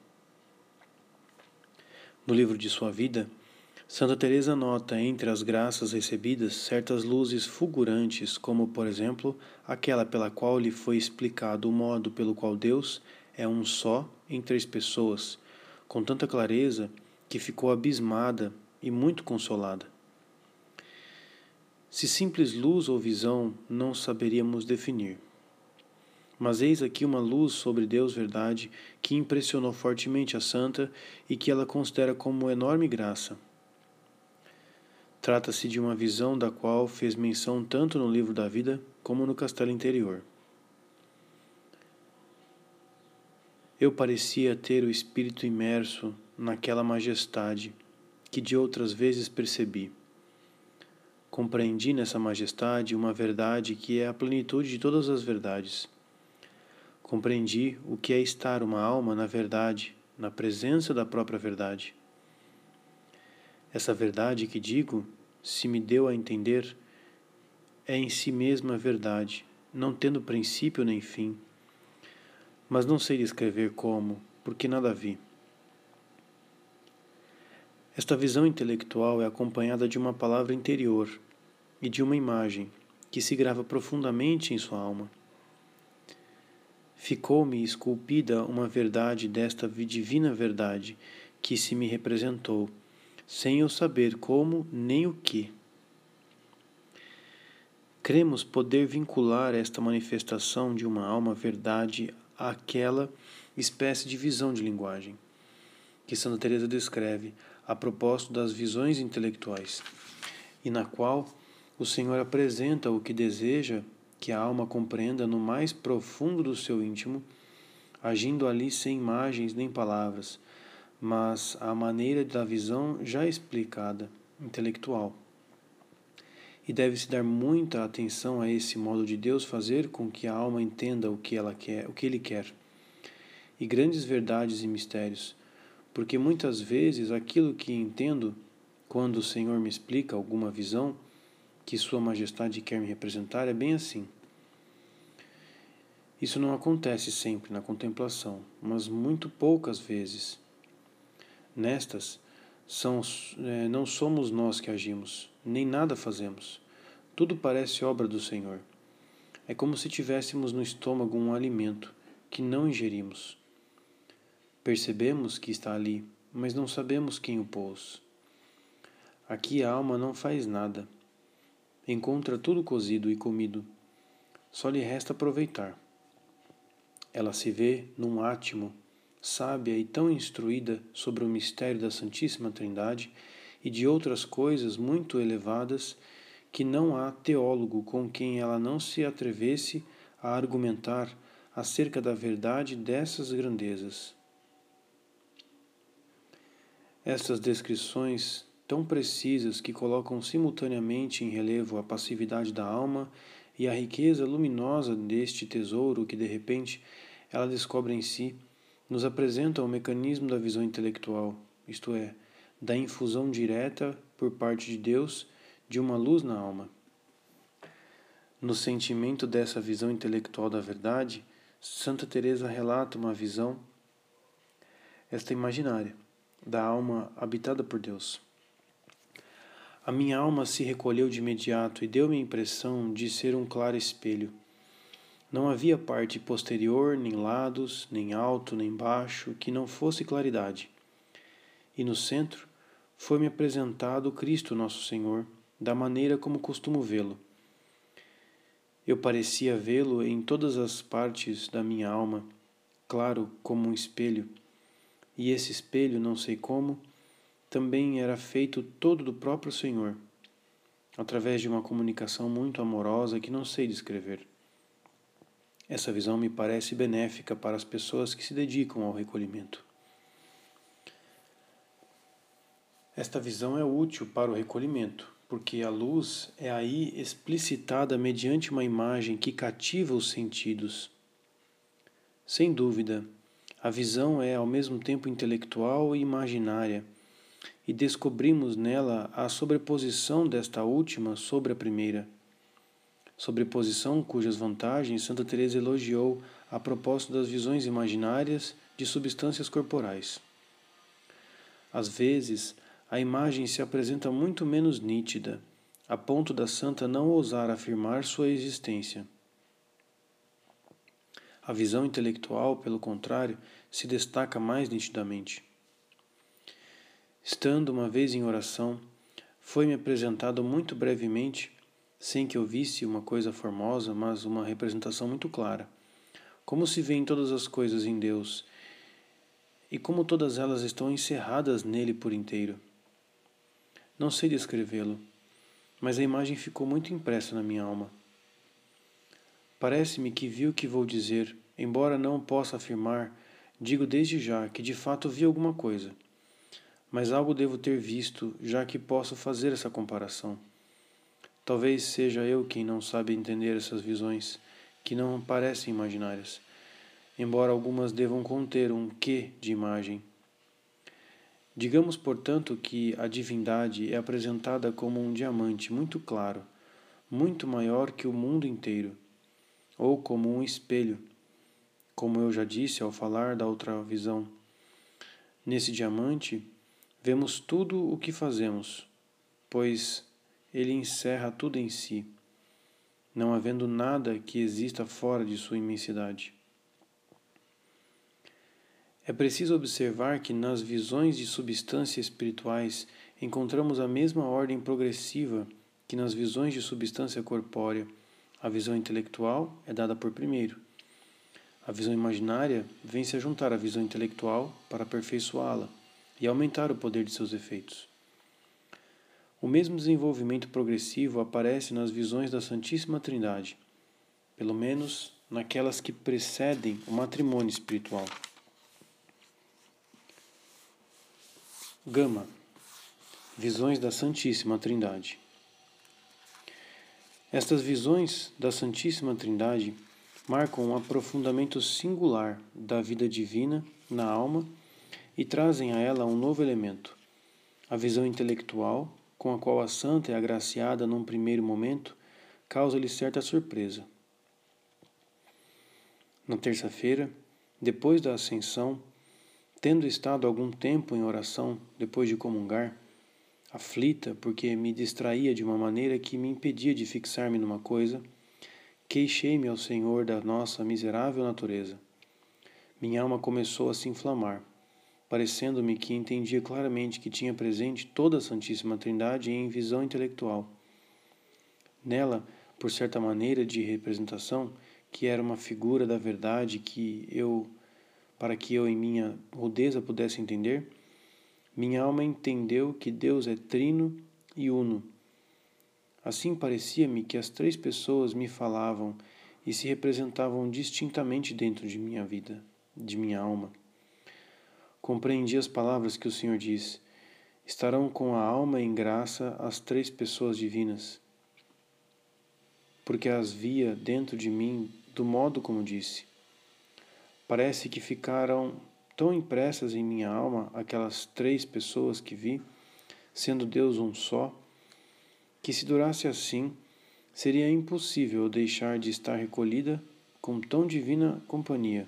[SPEAKER 1] No livro de sua vida, Santa Teresa nota entre as graças recebidas certas luzes fulgurantes, como por exemplo, aquela pela qual lhe foi explicado o modo pelo qual Deus é um só em três pessoas, com tanta clareza que ficou abismada e muito consolada. Se simples luz ou visão não saberíamos definir. Mas eis aqui uma luz sobre Deus verdade que impressionou fortemente a santa e que ela considera como enorme graça. Trata-se de uma visão da qual fez menção tanto no livro da vida como no castelo interior. Eu parecia ter o espírito imerso naquela majestade que de outras vezes percebi. Compreendi nessa majestade uma verdade que é a plenitude de todas as verdades. Compreendi o que é estar uma alma na verdade, na presença da própria verdade. Essa verdade que digo, se me deu a entender, é em si mesma verdade, não tendo princípio nem fim. Mas não sei descrever como, porque nada vi. Esta visão intelectual é acompanhada de uma palavra interior e de uma imagem que se grava profundamente em sua alma. Ficou-me esculpida uma verdade desta divina verdade que se me representou, sem eu saber como nem o que. Cremos poder vincular esta manifestação de uma alma verdade àquela espécie de visão de linguagem que Santa Teresa descreve a propósito das visões intelectuais, e na qual o Senhor apresenta o que deseja que a alma compreenda no mais profundo do seu íntimo, agindo ali sem imagens nem palavras, mas à maneira da visão já explicada, intelectual. E deve-se dar muita atenção a esse modo de Deus fazer com que a alma entenda o que ela quer, o que ele quer. E grandes verdades e mistérios, porque muitas vezes aquilo que entendo quando o Senhor me explica alguma visão que Sua Majestade quer me representar é bem assim. Isso não acontece sempre na contemplação, mas muito poucas vezes. Nestas, são, é, não somos nós que agimos, nem nada fazemos. Tudo parece obra do Senhor. É como se tivéssemos no estômago um alimento que não ingerimos. Percebemos que está ali, mas não sabemos quem o pôs. Aqui a alma não faz nada, encontra tudo cozido e comido. Só lhe resta aproveitar. Ela se vê num átimo, sábia e tão instruída sobre o mistério da Santíssima Trindade e de outras coisas muito elevadas que não há teólogo com quem ela não se atrevesse a argumentar acerca da verdade dessas grandezas. Estas descrições tão precisas que colocam simultaneamente em relevo a passividade da alma e a riqueza luminosa deste tesouro que de repente ela descobre em si, nos apresentam o mecanismo da visão intelectual, isto é, da infusão direta por parte de Deus de uma luz na alma. No sentimento dessa visão intelectual da verdade, Santa Teresa relata uma visão esta imaginária da alma habitada por Deus. A minha alma se recolheu de imediato e deu-me a impressão de ser um claro espelho. Não havia parte posterior, nem lados, nem alto, nem baixo, que não fosse claridade. E no centro foi-me apresentado Cristo Nosso Senhor, da maneira como costumo vê-lo. Eu parecia vê-lo em todas as partes da minha alma, claro como um espelho, e esse espelho, não sei como, também era feito todo do próprio Senhor, através de uma comunicação muito amorosa que não sei descrever. Essa visão me parece benéfica para as pessoas que se dedicam ao recolhimento. Esta visão é útil para o recolhimento, porque a luz é aí explicitada mediante uma imagem que cativa os sentidos. Sem dúvida, a visão é ao mesmo tempo intelectual e imaginária e descobrimos nela a sobreposição desta última sobre a primeira. Sobreposição cujas vantagens Santa Teresa elogiou a propósito das visões imaginárias de substâncias corporais. Às vezes, a imagem se apresenta muito menos nítida, a ponto da santa não ousar afirmar sua existência. A visão intelectual, pelo contrário, se destaca mais nitidamente. Estando uma vez em oração, foi-me apresentado muito brevemente, sem que eu visse uma coisa formosa, mas uma representação muito clara. Como se vê em todas as coisas em Deus, e como todas elas estão encerradas nele por inteiro. Não sei descrevê-lo, mas a imagem ficou muito impressa na minha alma. Parece-me que vi o que vou dizer, embora não possa afirmar, digo desde já que de fato vi alguma coisa mas algo devo ter visto, já que posso fazer essa comparação. Talvez seja eu quem não sabe entender essas visões, que não parecem imaginárias, embora algumas devam conter um quê de imagem. Digamos, portanto, que a divindade é apresentada como um diamante muito claro, muito maior que o mundo inteiro, ou como um espelho, como eu já disse ao falar da outra visão. Nesse diamante, vemos tudo o que fazemos, pois ele encerra tudo em si, não havendo nada que exista fora de sua imensidade. É preciso observar que nas visões de substâncias espirituais encontramos a mesma ordem progressiva que nas visões de substância corpórea. A visão intelectual é dada por primeiro. A visão imaginária vem se juntar à visão intelectual para aperfeiçoá-la e aumentar o poder de seus efeitos. O mesmo desenvolvimento progressivo aparece nas visões da Santíssima Trindade, pelo menos naquelas que precedem o matrimônio espiritual. Gama Visões da Santíssima Trindade. Estas visões da Santíssima Trindade marcam um aprofundamento singular da vida divina na alma e trazem a ela um novo elemento, a visão intelectual com a qual a santa é agraciada num primeiro momento, causa-lhe certa surpresa. Na terça-feira, depois da ascensão, tendo estado algum tempo em oração depois de comungar, aflita porque me distraía de uma maneira que me impedia de fixar-me numa coisa, queixei-me ao Senhor da nossa miserável natureza. Minha alma começou a se inflamar parecendo-me que entendia claramente que tinha presente toda a Santíssima Trindade em visão intelectual. Nela, por certa maneira de representação, que era uma figura da verdade que eu, para que eu em minha rudeza pudesse entender, minha alma entendeu que Deus é trino e uno. Assim parecia-me que as três pessoas me falavam e se representavam distintamente dentro de minha vida, de minha alma compreendi as palavras que o Senhor diz: estarão com a alma em graça as três pessoas divinas, porque as via dentro de mim do modo como disse. Parece que ficaram tão impressas em minha alma aquelas três pessoas que vi, sendo Deus um só, que se durasse assim, seria impossível deixar de estar recolhida com tão divina companhia.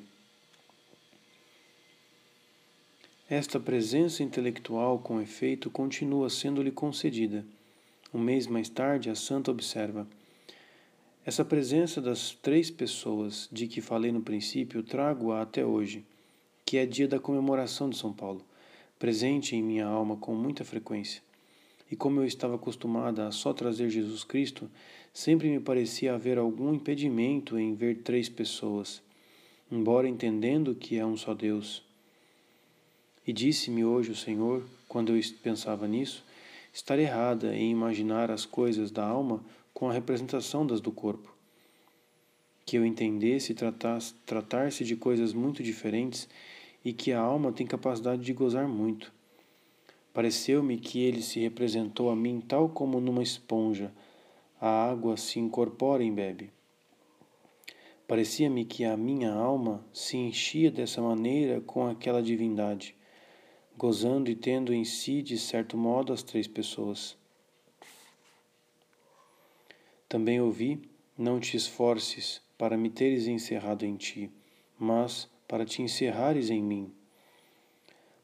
[SPEAKER 1] Esta presença intelectual, com efeito, continua sendo-lhe concedida. Um mês mais tarde, a santa observa: Essa presença das três pessoas de que falei no princípio trago-a até hoje, que é dia da comemoração de São Paulo, presente em minha alma com muita frequência. E como eu estava acostumada a só trazer Jesus Cristo, sempre me parecia haver algum impedimento em ver três pessoas, embora entendendo que é um só Deus. E disse-me hoje o Senhor, quando eu pensava nisso, estar errada em imaginar as coisas da alma com a representação das do corpo. Que eu entendesse tratar-se de coisas muito diferentes e que a alma tem capacidade de gozar muito. Pareceu-me que ele se representou a mim tal como numa esponja, a água se incorpora e bebe. Parecia-me que a minha alma se enchia dessa maneira com aquela divindade gozando e tendo em si, de certo modo, as três pessoas. Também ouvi: Não te esforces para me teres encerrado em ti, mas para te encerrares em mim.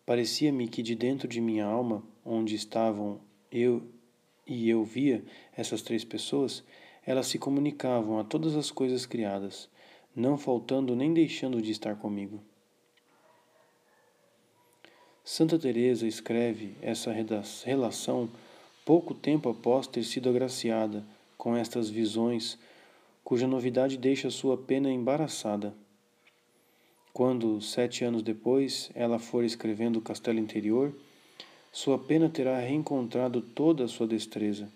[SPEAKER 1] Parecia-me que de dentro de minha alma, onde estavam eu e eu via essas três pessoas, elas se comunicavam a todas as coisas criadas, não faltando nem deixando de estar comigo. Santa Teresa escreve essa relação pouco tempo após ter sido agraciada com estas visões, cuja novidade deixa sua pena embaraçada. Quando, sete anos depois, ela for escrevendo o Castelo Interior, sua pena terá reencontrado toda a sua destreza.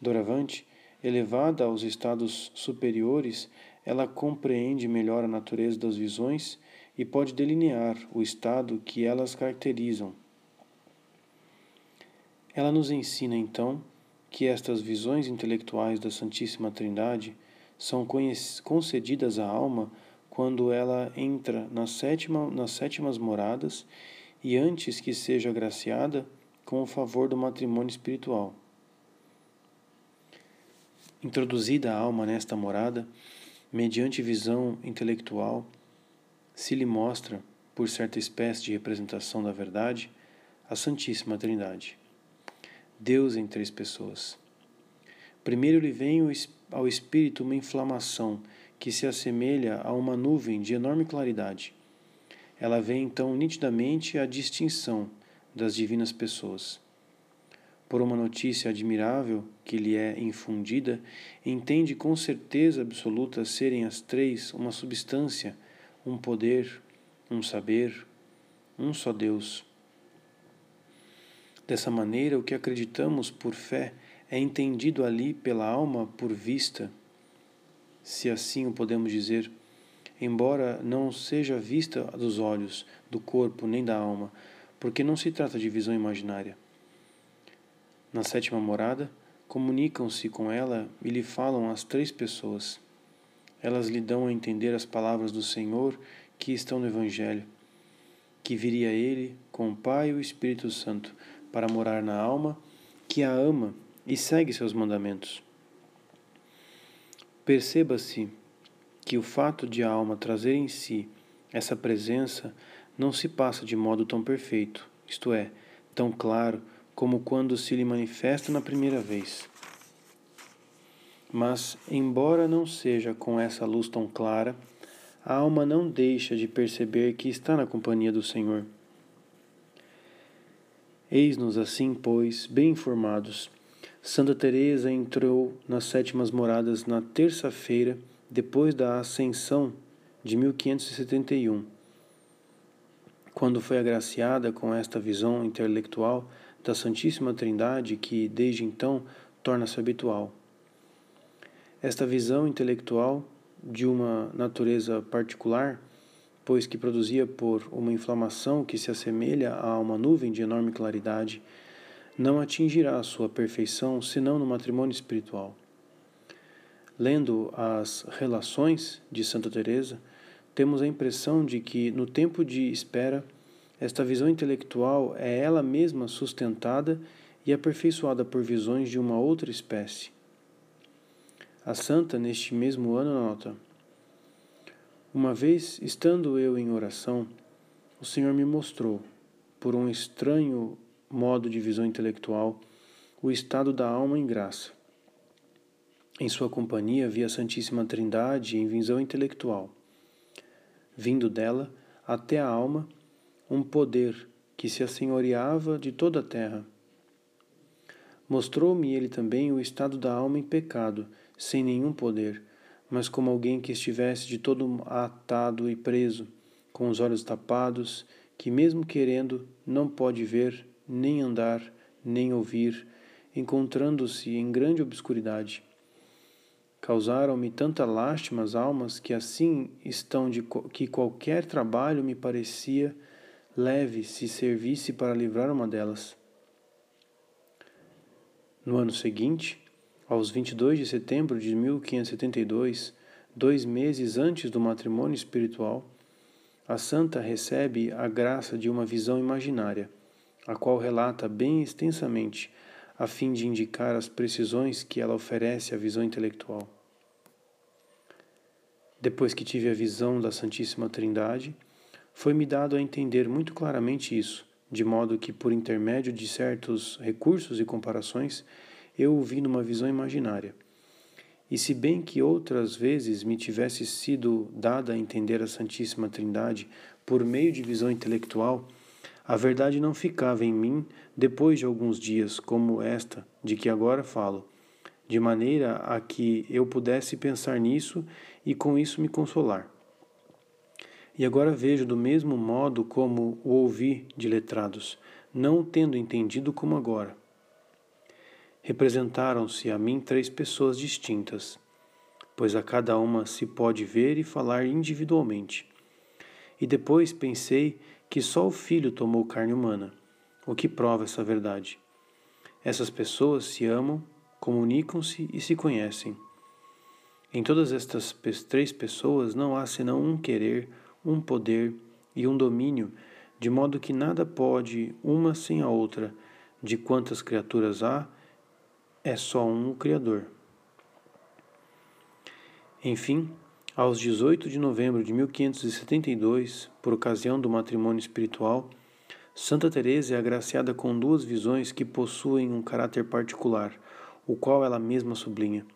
[SPEAKER 1] Doravante, elevada aos estados superiores, ela compreende melhor a natureza das visões e pode delinear o estado que elas caracterizam. Ela nos ensina, então, que estas visões intelectuais da Santíssima Trindade são concedidas à alma quando ela entra na sétima, nas sétimas moradas e antes que seja agraciada com o favor do matrimônio espiritual. Introduzida a alma nesta morada, mediante visão intelectual, se lhe mostra, por certa espécie de representação da verdade, a Santíssima Trindade. Deus em três pessoas. Primeiro lhe vem ao espírito uma inflamação que se assemelha a uma nuvem de enorme claridade. Ela vê então nitidamente a distinção das divinas pessoas. Por uma notícia admirável que lhe é infundida, entende com certeza absoluta serem as três uma substância, um poder, um saber, um só Deus. Dessa maneira, o que acreditamos por fé é entendido ali pela alma por vista, se assim o podemos dizer, embora não seja vista dos olhos, do corpo nem da alma, porque não se trata de visão imaginária. Na sétima morada, comunicam-se com ela e lhe falam as três pessoas. Elas lhe dão a entender as palavras do Senhor que estão no Evangelho, que viria ele com o Pai e o Espírito Santo para morar na alma que a ama e segue seus mandamentos. Perceba-se que o fato de a alma trazer em si essa presença não se passa de modo tão perfeito, isto é, tão claro como quando se lhe manifesta na primeira vez. Mas, embora não seja com essa luz tão clara, a alma não deixa de perceber que está na companhia do Senhor. Eis-nos assim, pois, bem informados. Santa Teresa entrou nas sétimas moradas na terça-feira depois da Ascensão de 1571. Quando foi agraciada com esta visão intelectual da Santíssima Trindade que desde então torna-se habitual. Esta visão intelectual de uma natureza particular pois que produzia por uma inflamação que se assemelha a uma nuvem de enorme claridade, não atingirá a sua perfeição senão no matrimônio espiritual. Lendo as relações de Santa Teresa, temos a impressão de que no tempo de espera, esta visão intelectual é ela mesma sustentada e aperfeiçoada por visões de uma outra espécie. A santa, neste mesmo ano, nota: uma vez, estando eu em oração, o Senhor me mostrou, por um estranho modo de visão intelectual, o estado da alma em graça. Em sua companhia vi a Santíssima Trindade em visão intelectual. Vindo dela até a alma, um poder que se assenhoreava de toda a terra. Mostrou-me ele também o estado da alma em pecado, sem nenhum poder mas como alguém que estivesse de todo atado e preso, com os olhos tapados, que mesmo querendo não pode ver, nem andar, nem ouvir, encontrando-se em grande obscuridade. Causaram-me tanta lástima as almas que assim estão de que qualquer trabalho me parecia leve se servisse para livrar uma delas. No ano seguinte, aos 22 de setembro de 1572, dois meses antes do matrimônio espiritual, a santa recebe a graça de uma visão imaginária, a qual relata bem extensamente, a fim de indicar as precisões que ela oferece à visão intelectual. Depois que tive a visão da Santíssima Trindade, foi-me dado a entender muito claramente isso, de modo que, por intermédio de certos recursos e comparações, eu o vi numa visão imaginária. E se bem que outras vezes me tivesse sido dada a entender a Santíssima Trindade por meio de visão intelectual, a verdade não ficava em mim depois de alguns dias, como esta de que agora falo, de maneira a que eu pudesse pensar nisso e com isso me consolar. E agora vejo do mesmo modo como o ouvi de letrados, não tendo entendido como agora representaram-se a mim três pessoas distintas, pois a cada uma se pode ver e falar individualmente. E depois pensei que só o Filho tomou carne humana, o que prova essa verdade. Essas pessoas se amam comunicam-se e se conhecem. Em todas estas três pessoas não há senão um querer, um poder e um domínio, de modo que nada pode uma sem a outra. De quantas criaturas há, é só um o Criador. Enfim, aos 18 de novembro de 1572, por ocasião do matrimônio espiritual, Santa Teresa é agraciada com duas visões que possuem um caráter particular, o qual ela mesma sublinha.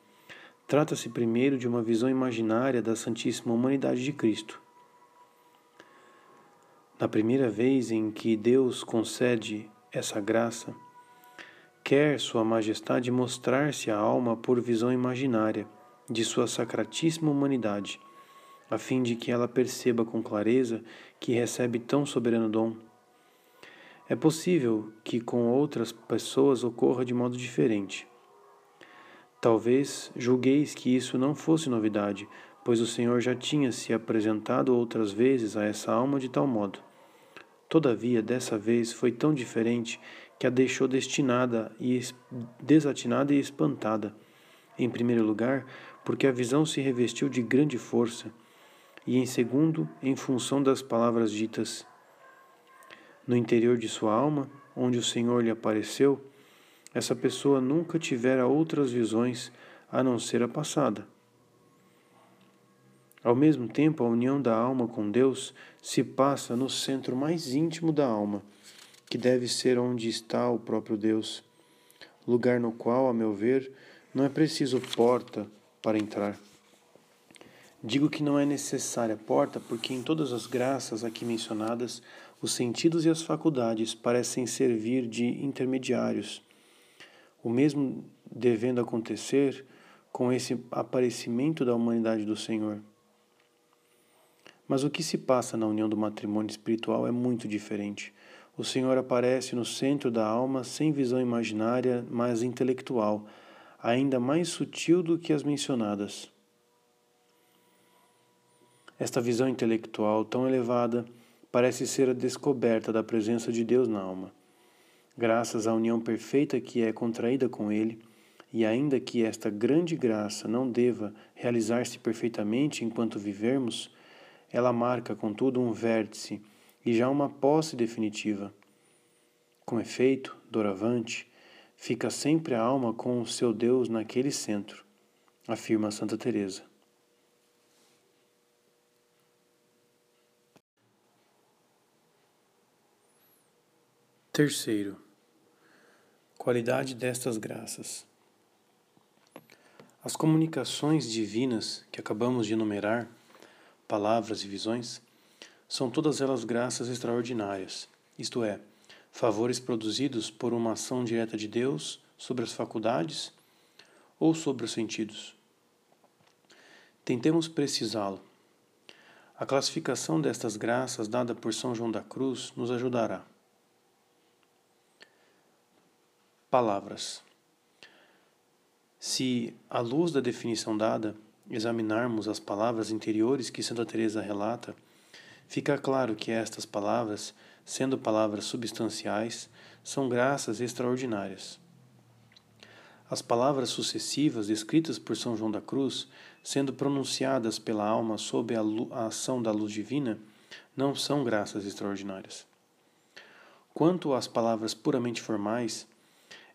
[SPEAKER 1] Trata-se primeiro de uma visão imaginária da Santíssima Humanidade de Cristo. Na primeira vez em que Deus concede essa graça, quer Sua Majestade mostrar-se à alma por visão imaginária de Sua Sacratíssima Humanidade, a fim de que ela perceba com clareza que recebe tão soberano dom é possível que com outras pessoas ocorra de modo diferente. Talvez julgueis que isso não fosse novidade, pois o Senhor já tinha se apresentado outras vezes a essa alma de tal modo. Todavia, dessa vez foi tão diferente que a deixou destinada e desatinada e espantada. Em primeiro lugar, porque a visão se revestiu de grande força, e em segundo, em função das palavras ditas no interior de sua alma, onde o Senhor lhe apareceu, essa pessoa nunca tivera outras visões a não ser a passada. Ao mesmo tempo, a união da alma com Deus se passa no centro mais íntimo da alma, que deve ser onde está o próprio Deus, lugar no qual, a meu ver, não é preciso porta para entrar. Digo que não é necessária porta porque em todas as graças aqui mencionadas os sentidos e as faculdades parecem servir de intermediários, o mesmo devendo acontecer com esse aparecimento da humanidade do Senhor. Mas o que se passa na união do matrimônio espiritual é muito diferente. O Senhor aparece no centro da alma sem visão imaginária, mas intelectual, ainda mais sutil do que as mencionadas. Esta visão intelectual tão elevada parece ser a descoberta da presença de Deus na alma. Graças à união perfeita que é contraída com Ele, e ainda que esta grande graça não deva realizar-se perfeitamente enquanto vivermos, ela marca, contudo, um vértice e já uma posse definitiva. Com efeito, doravante, fica sempre a alma com o seu Deus naquele centro, afirma Santa Teresa. Terceiro, qualidade destas graças. As comunicações divinas que acabamos de enumerar, palavras e visões, são todas elas graças extraordinárias, isto é, favores produzidos por uma ação direta de Deus sobre as faculdades ou sobre os sentidos. Tentemos precisá-lo. A classificação destas graças dada por São João da Cruz nos ajudará. Palavras. Se, à luz da definição dada, examinarmos as palavras interiores que Santa Teresa relata, fica claro que estas palavras, sendo palavras substanciais, são graças extraordinárias. As palavras sucessivas escritas por São João da Cruz, sendo pronunciadas pela alma sob a, a ação da luz divina, não são graças extraordinárias. Quanto às palavras puramente formais,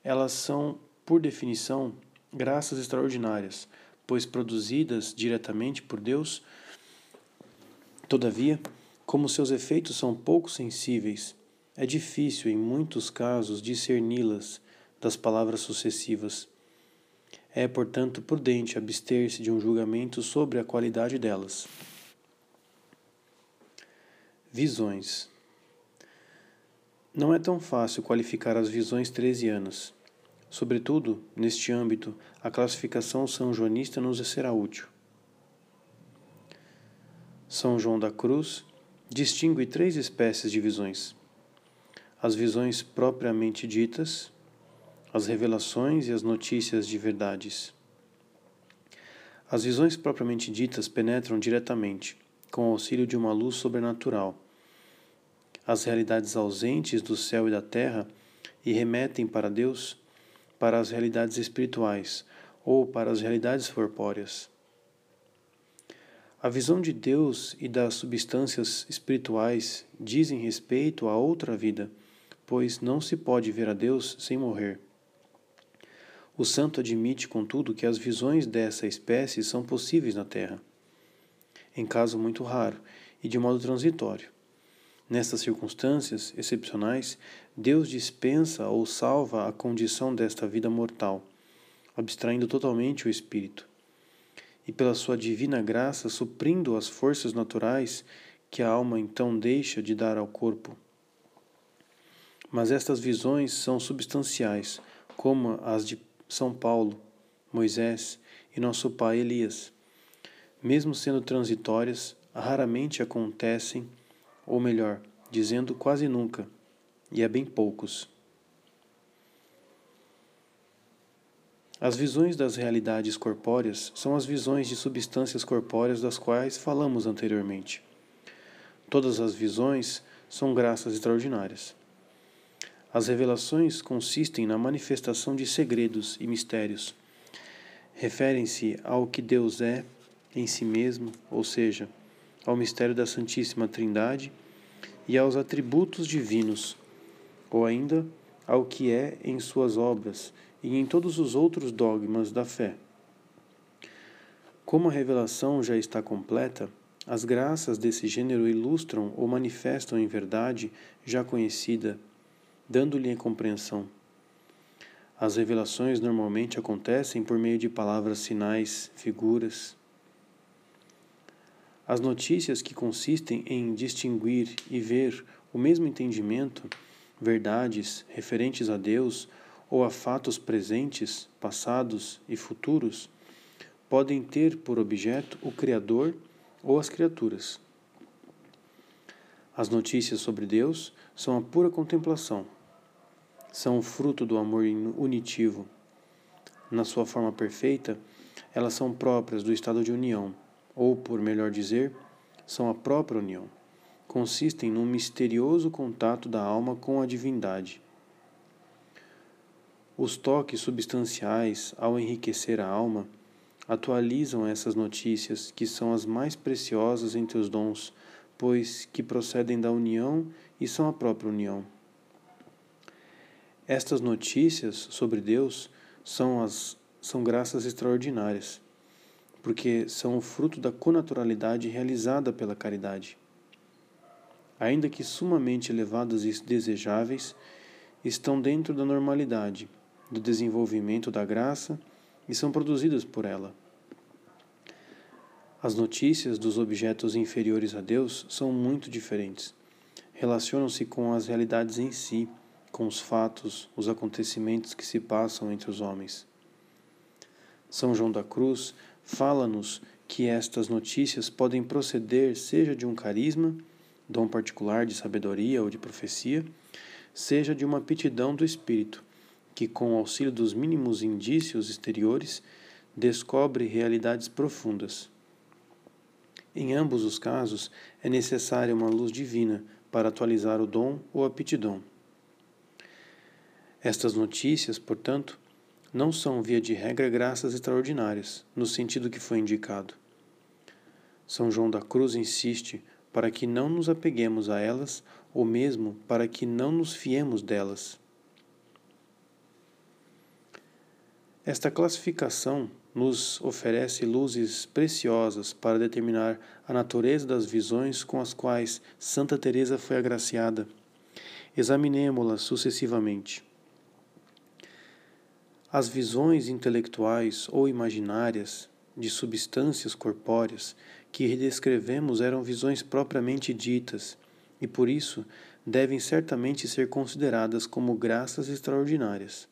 [SPEAKER 1] elas são, por definição, graças extraordinárias, pois produzidas diretamente por Deus. Todavia, como seus efeitos são pouco sensíveis, é difícil, em muitos casos, discerni-las das palavras sucessivas. É, portanto, prudente abster-se de um julgamento sobre a qualidade delas. Visões. Não é tão fácil qualificar as visões tresianas. Sobretudo, neste âmbito, a classificação são joanista nos será útil. São João da Cruz distingue três espécies de visões: as visões propriamente ditas, as revelações e as notícias de verdades. As visões propriamente ditas penetram diretamente, com o auxílio de uma luz sobrenatural as realidades ausentes do céu e da terra e remetem para Deus, para as realidades espirituais ou para as realidades corpóreas. A visão de Deus e das substâncias espirituais dizem respeito a outra vida, pois não se pode ver a Deus sem morrer. O santo admite, contudo, que as visões dessa espécie são possíveis na Terra, em caso muito raro e de modo transitório. Nestas circunstâncias excepcionais, Deus dispensa ou salva a condição desta vida mortal, abstraindo totalmente o espírito, e pela sua divina graça suprindo as forças naturais que a alma então deixa de dar ao corpo. Mas estas visões são substanciais, como as de São Paulo, Moisés e nosso pai Elias. Mesmo sendo transitórias, raramente acontecem, ou melhor, dizendo quase nunca, e é bem poucos. As visões das realidades corpóreas são as visões de substâncias corpóreas das quais falamos anteriormente. Todas as visões são graças extraordinárias. As revelações consistem na manifestação de segredos e mistérios. Referem-se ao que Deus é em si mesmo, ou seja, ao mistério da Santíssima Trindade e aos atributos divinos, ou ainda ao que é em suas obras e em todos os outros dogmas da fé. Como a revelação já está completa, as graças desse gênero ilustram ou manifestam em verdade já conhecida, dando-lhe a compreensão. As revelações normalmente acontecem por meio de palavras, sinais, figuras. As notícias que consistem em distinguir e ver o mesmo entendimento verdades referentes a Deus ou a fatos presentes, passados e futuros, podem ter por objeto o Criador ou as criaturas. As notícias sobre Deus são a pura contemplação, são o fruto do amor unitivo. Na sua forma perfeita, elas são próprias do estado de união, ou, por melhor dizer, são a própria união consistem num misterioso contato da alma com a divindade. Os toques substanciais, ao enriquecer a alma, atualizam essas notícias, que são as mais preciosas entre os dons, pois que procedem da união e são a própria união. Estas notícias sobre Deus são as são graças extraordinárias, porque são o fruto da conaturalidade realizada pela caridade ainda que sumamente elevadas e desejáveis, estão dentro da normalidade, do desenvolvimento da graça e são produzidas por ela. As notícias dos objetos inferiores a Deus são muito diferentes. Relacionam-se com as realidades em si, com os fatos, os acontecimentos que se passam entre os homens. São João da Cruz fala-nos que estas notícias podem proceder seja de um carisma, dom particular de sabedoria ou de profecia, seja de uma aptidão do espírito, que, com o auxílio dos mínimos indícios exteriores, descobre realidades profundas. Em ambos os casos, é necessária uma luz divina para atualizar o dom ou aptidão. Estas notícias, portanto, não são, via de regra, graças extraordinárias, no sentido que foi indicado. São João da Cruz insiste para que não nos apeguemos a elas, ou mesmo para que não nos fiemos delas. Esta classificação nos oferece luzes preciosas para determinar a natureza das visões com as quais Santa Teresa foi agraciada. Examinemo-las sucessivamente. As visões intelectuais ou imaginárias de substâncias corpóreas que descrevemos eram visões propriamente ditas e por isso devem certamente ser consideradas como graças extraordinárias.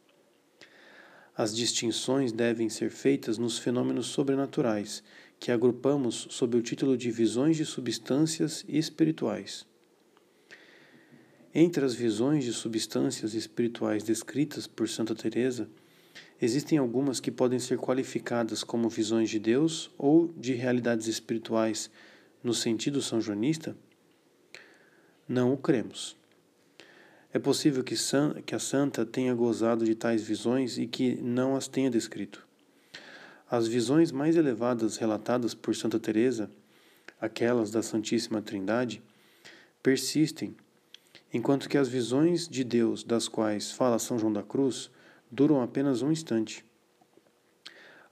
[SPEAKER 1] As distinções devem ser feitas nos fenômenos sobrenaturais, que agrupamos sob o título de visões de substâncias espirituais. Entre as visões de substâncias espirituais descritas por Santa Teresa, Existem algumas que podem ser qualificadas como visões de Deus ou de realidades espirituais no sentido são joanista? Não o cremos. É possível que, que a santa tenha gozado de tais visões e que não as tenha descrito. As visões mais elevadas relatadas por Santa Teresa, aquelas da Santíssima Trindade, persistem, enquanto que as visões de Deus das quais fala São João da Cruz duram apenas um instante.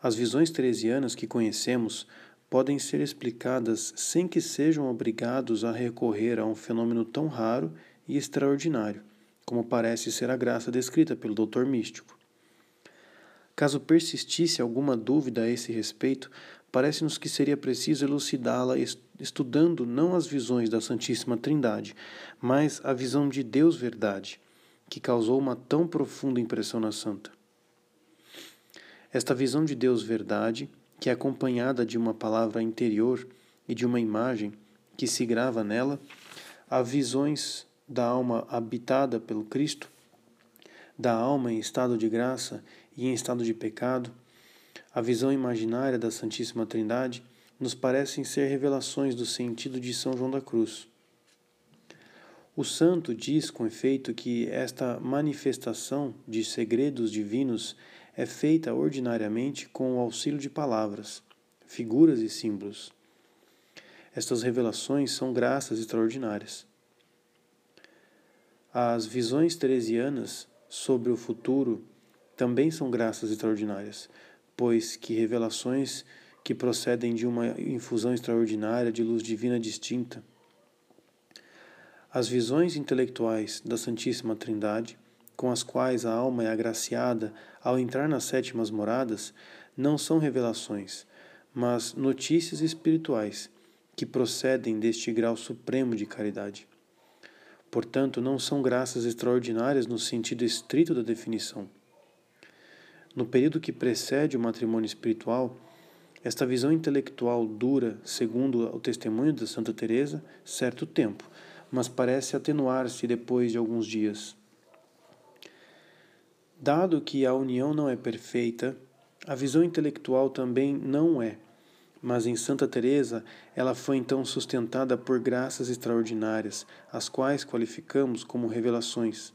[SPEAKER 1] As visões teresianas que conhecemos podem ser explicadas sem que sejam obrigados a recorrer a um fenômeno tão raro e extraordinário, como parece ser a graça descrita pelo doutor místico. Caso persistisse alguma dúvida a esse respeito, parece-nos que seria preciso elucidá-la estudando não as visões da Santíssima Trindade, mas a visão de Deus Verdade, que causou uma tão profunda impressão na santa. Esta visão de Deus Verdade, que é acompanhada de uma palavra interior e de uma imagem que se grava nela, há visões da alma habitada pelo Cristo, da alma em estado de graça e em estado de pecado, a visão imaginária da Santíssima Trindade nos parecem ser revelações do sentido de São João da Cruz. O santo diz com efeito que esta manifestação de segredos divinos é feita ordinariamente com o auxílio de palavras, figuras e símbolos. Estas revelações são graças extraordinárias. As visões teresianas sobre o futuro também são graças extraordinárias, pois que revelações que procedem de uma infusão extraordinária de luz divina distinta. As visões intelectuais da Santíssima Trindade, com as quais a alma é agraciada ao entrar nas sétimas moradas, não são revelações, mas notícias espirituais que procedem deste grau supremo de caridade. Portanto, não são graças extraordinárias no sentido estrito da definição. No período que precede o matrimônio espiritual, esta visão intelectual dura, segundo o testemunho de Santa Teresa, certo tempo, mas parece atenuar-se depois de alguns dias. Dado que a união não é perfeita, a visão intelectual também não é. Mas em Santa Teresa, ela foi então sustentada por graças extraordinárias, as quais qualificamos como revelações.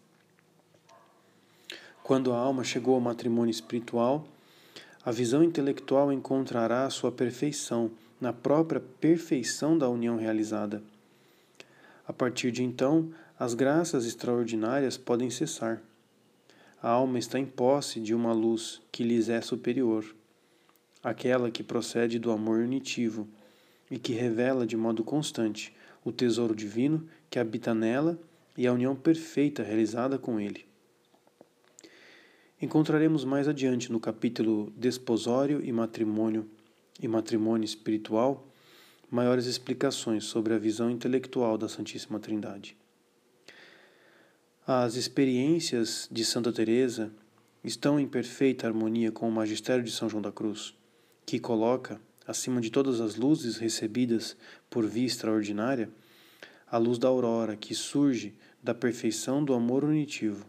[SPEAKER 1] Quando a alma chegou ao matrimônio espiritual, a visão intelectual encontrará sua perfeição na própria perfeição da união realizada. A partir de então, as graças extraordinárias podem cessar. A alma está em posse de uma luz que lhes é superior aquela que procede do amor unitivo e que revela de modo constante o tesouro divino que habita nela e a união perfeita realizada com ele. Encontraremos mais adiante no capítulo Desposório e Matrimônio e Matrimônio Espiritual maiores explicações sobre a visão intelectual da Santíssima Trindade. As experiências de Santa Teresa estão em perfeita harmonia com o magistério de São João da Cruz que coloca, acima de todas as luzes recebidas por via extraordinária, a luz da aurora que surge da perfeição do amor unitivo.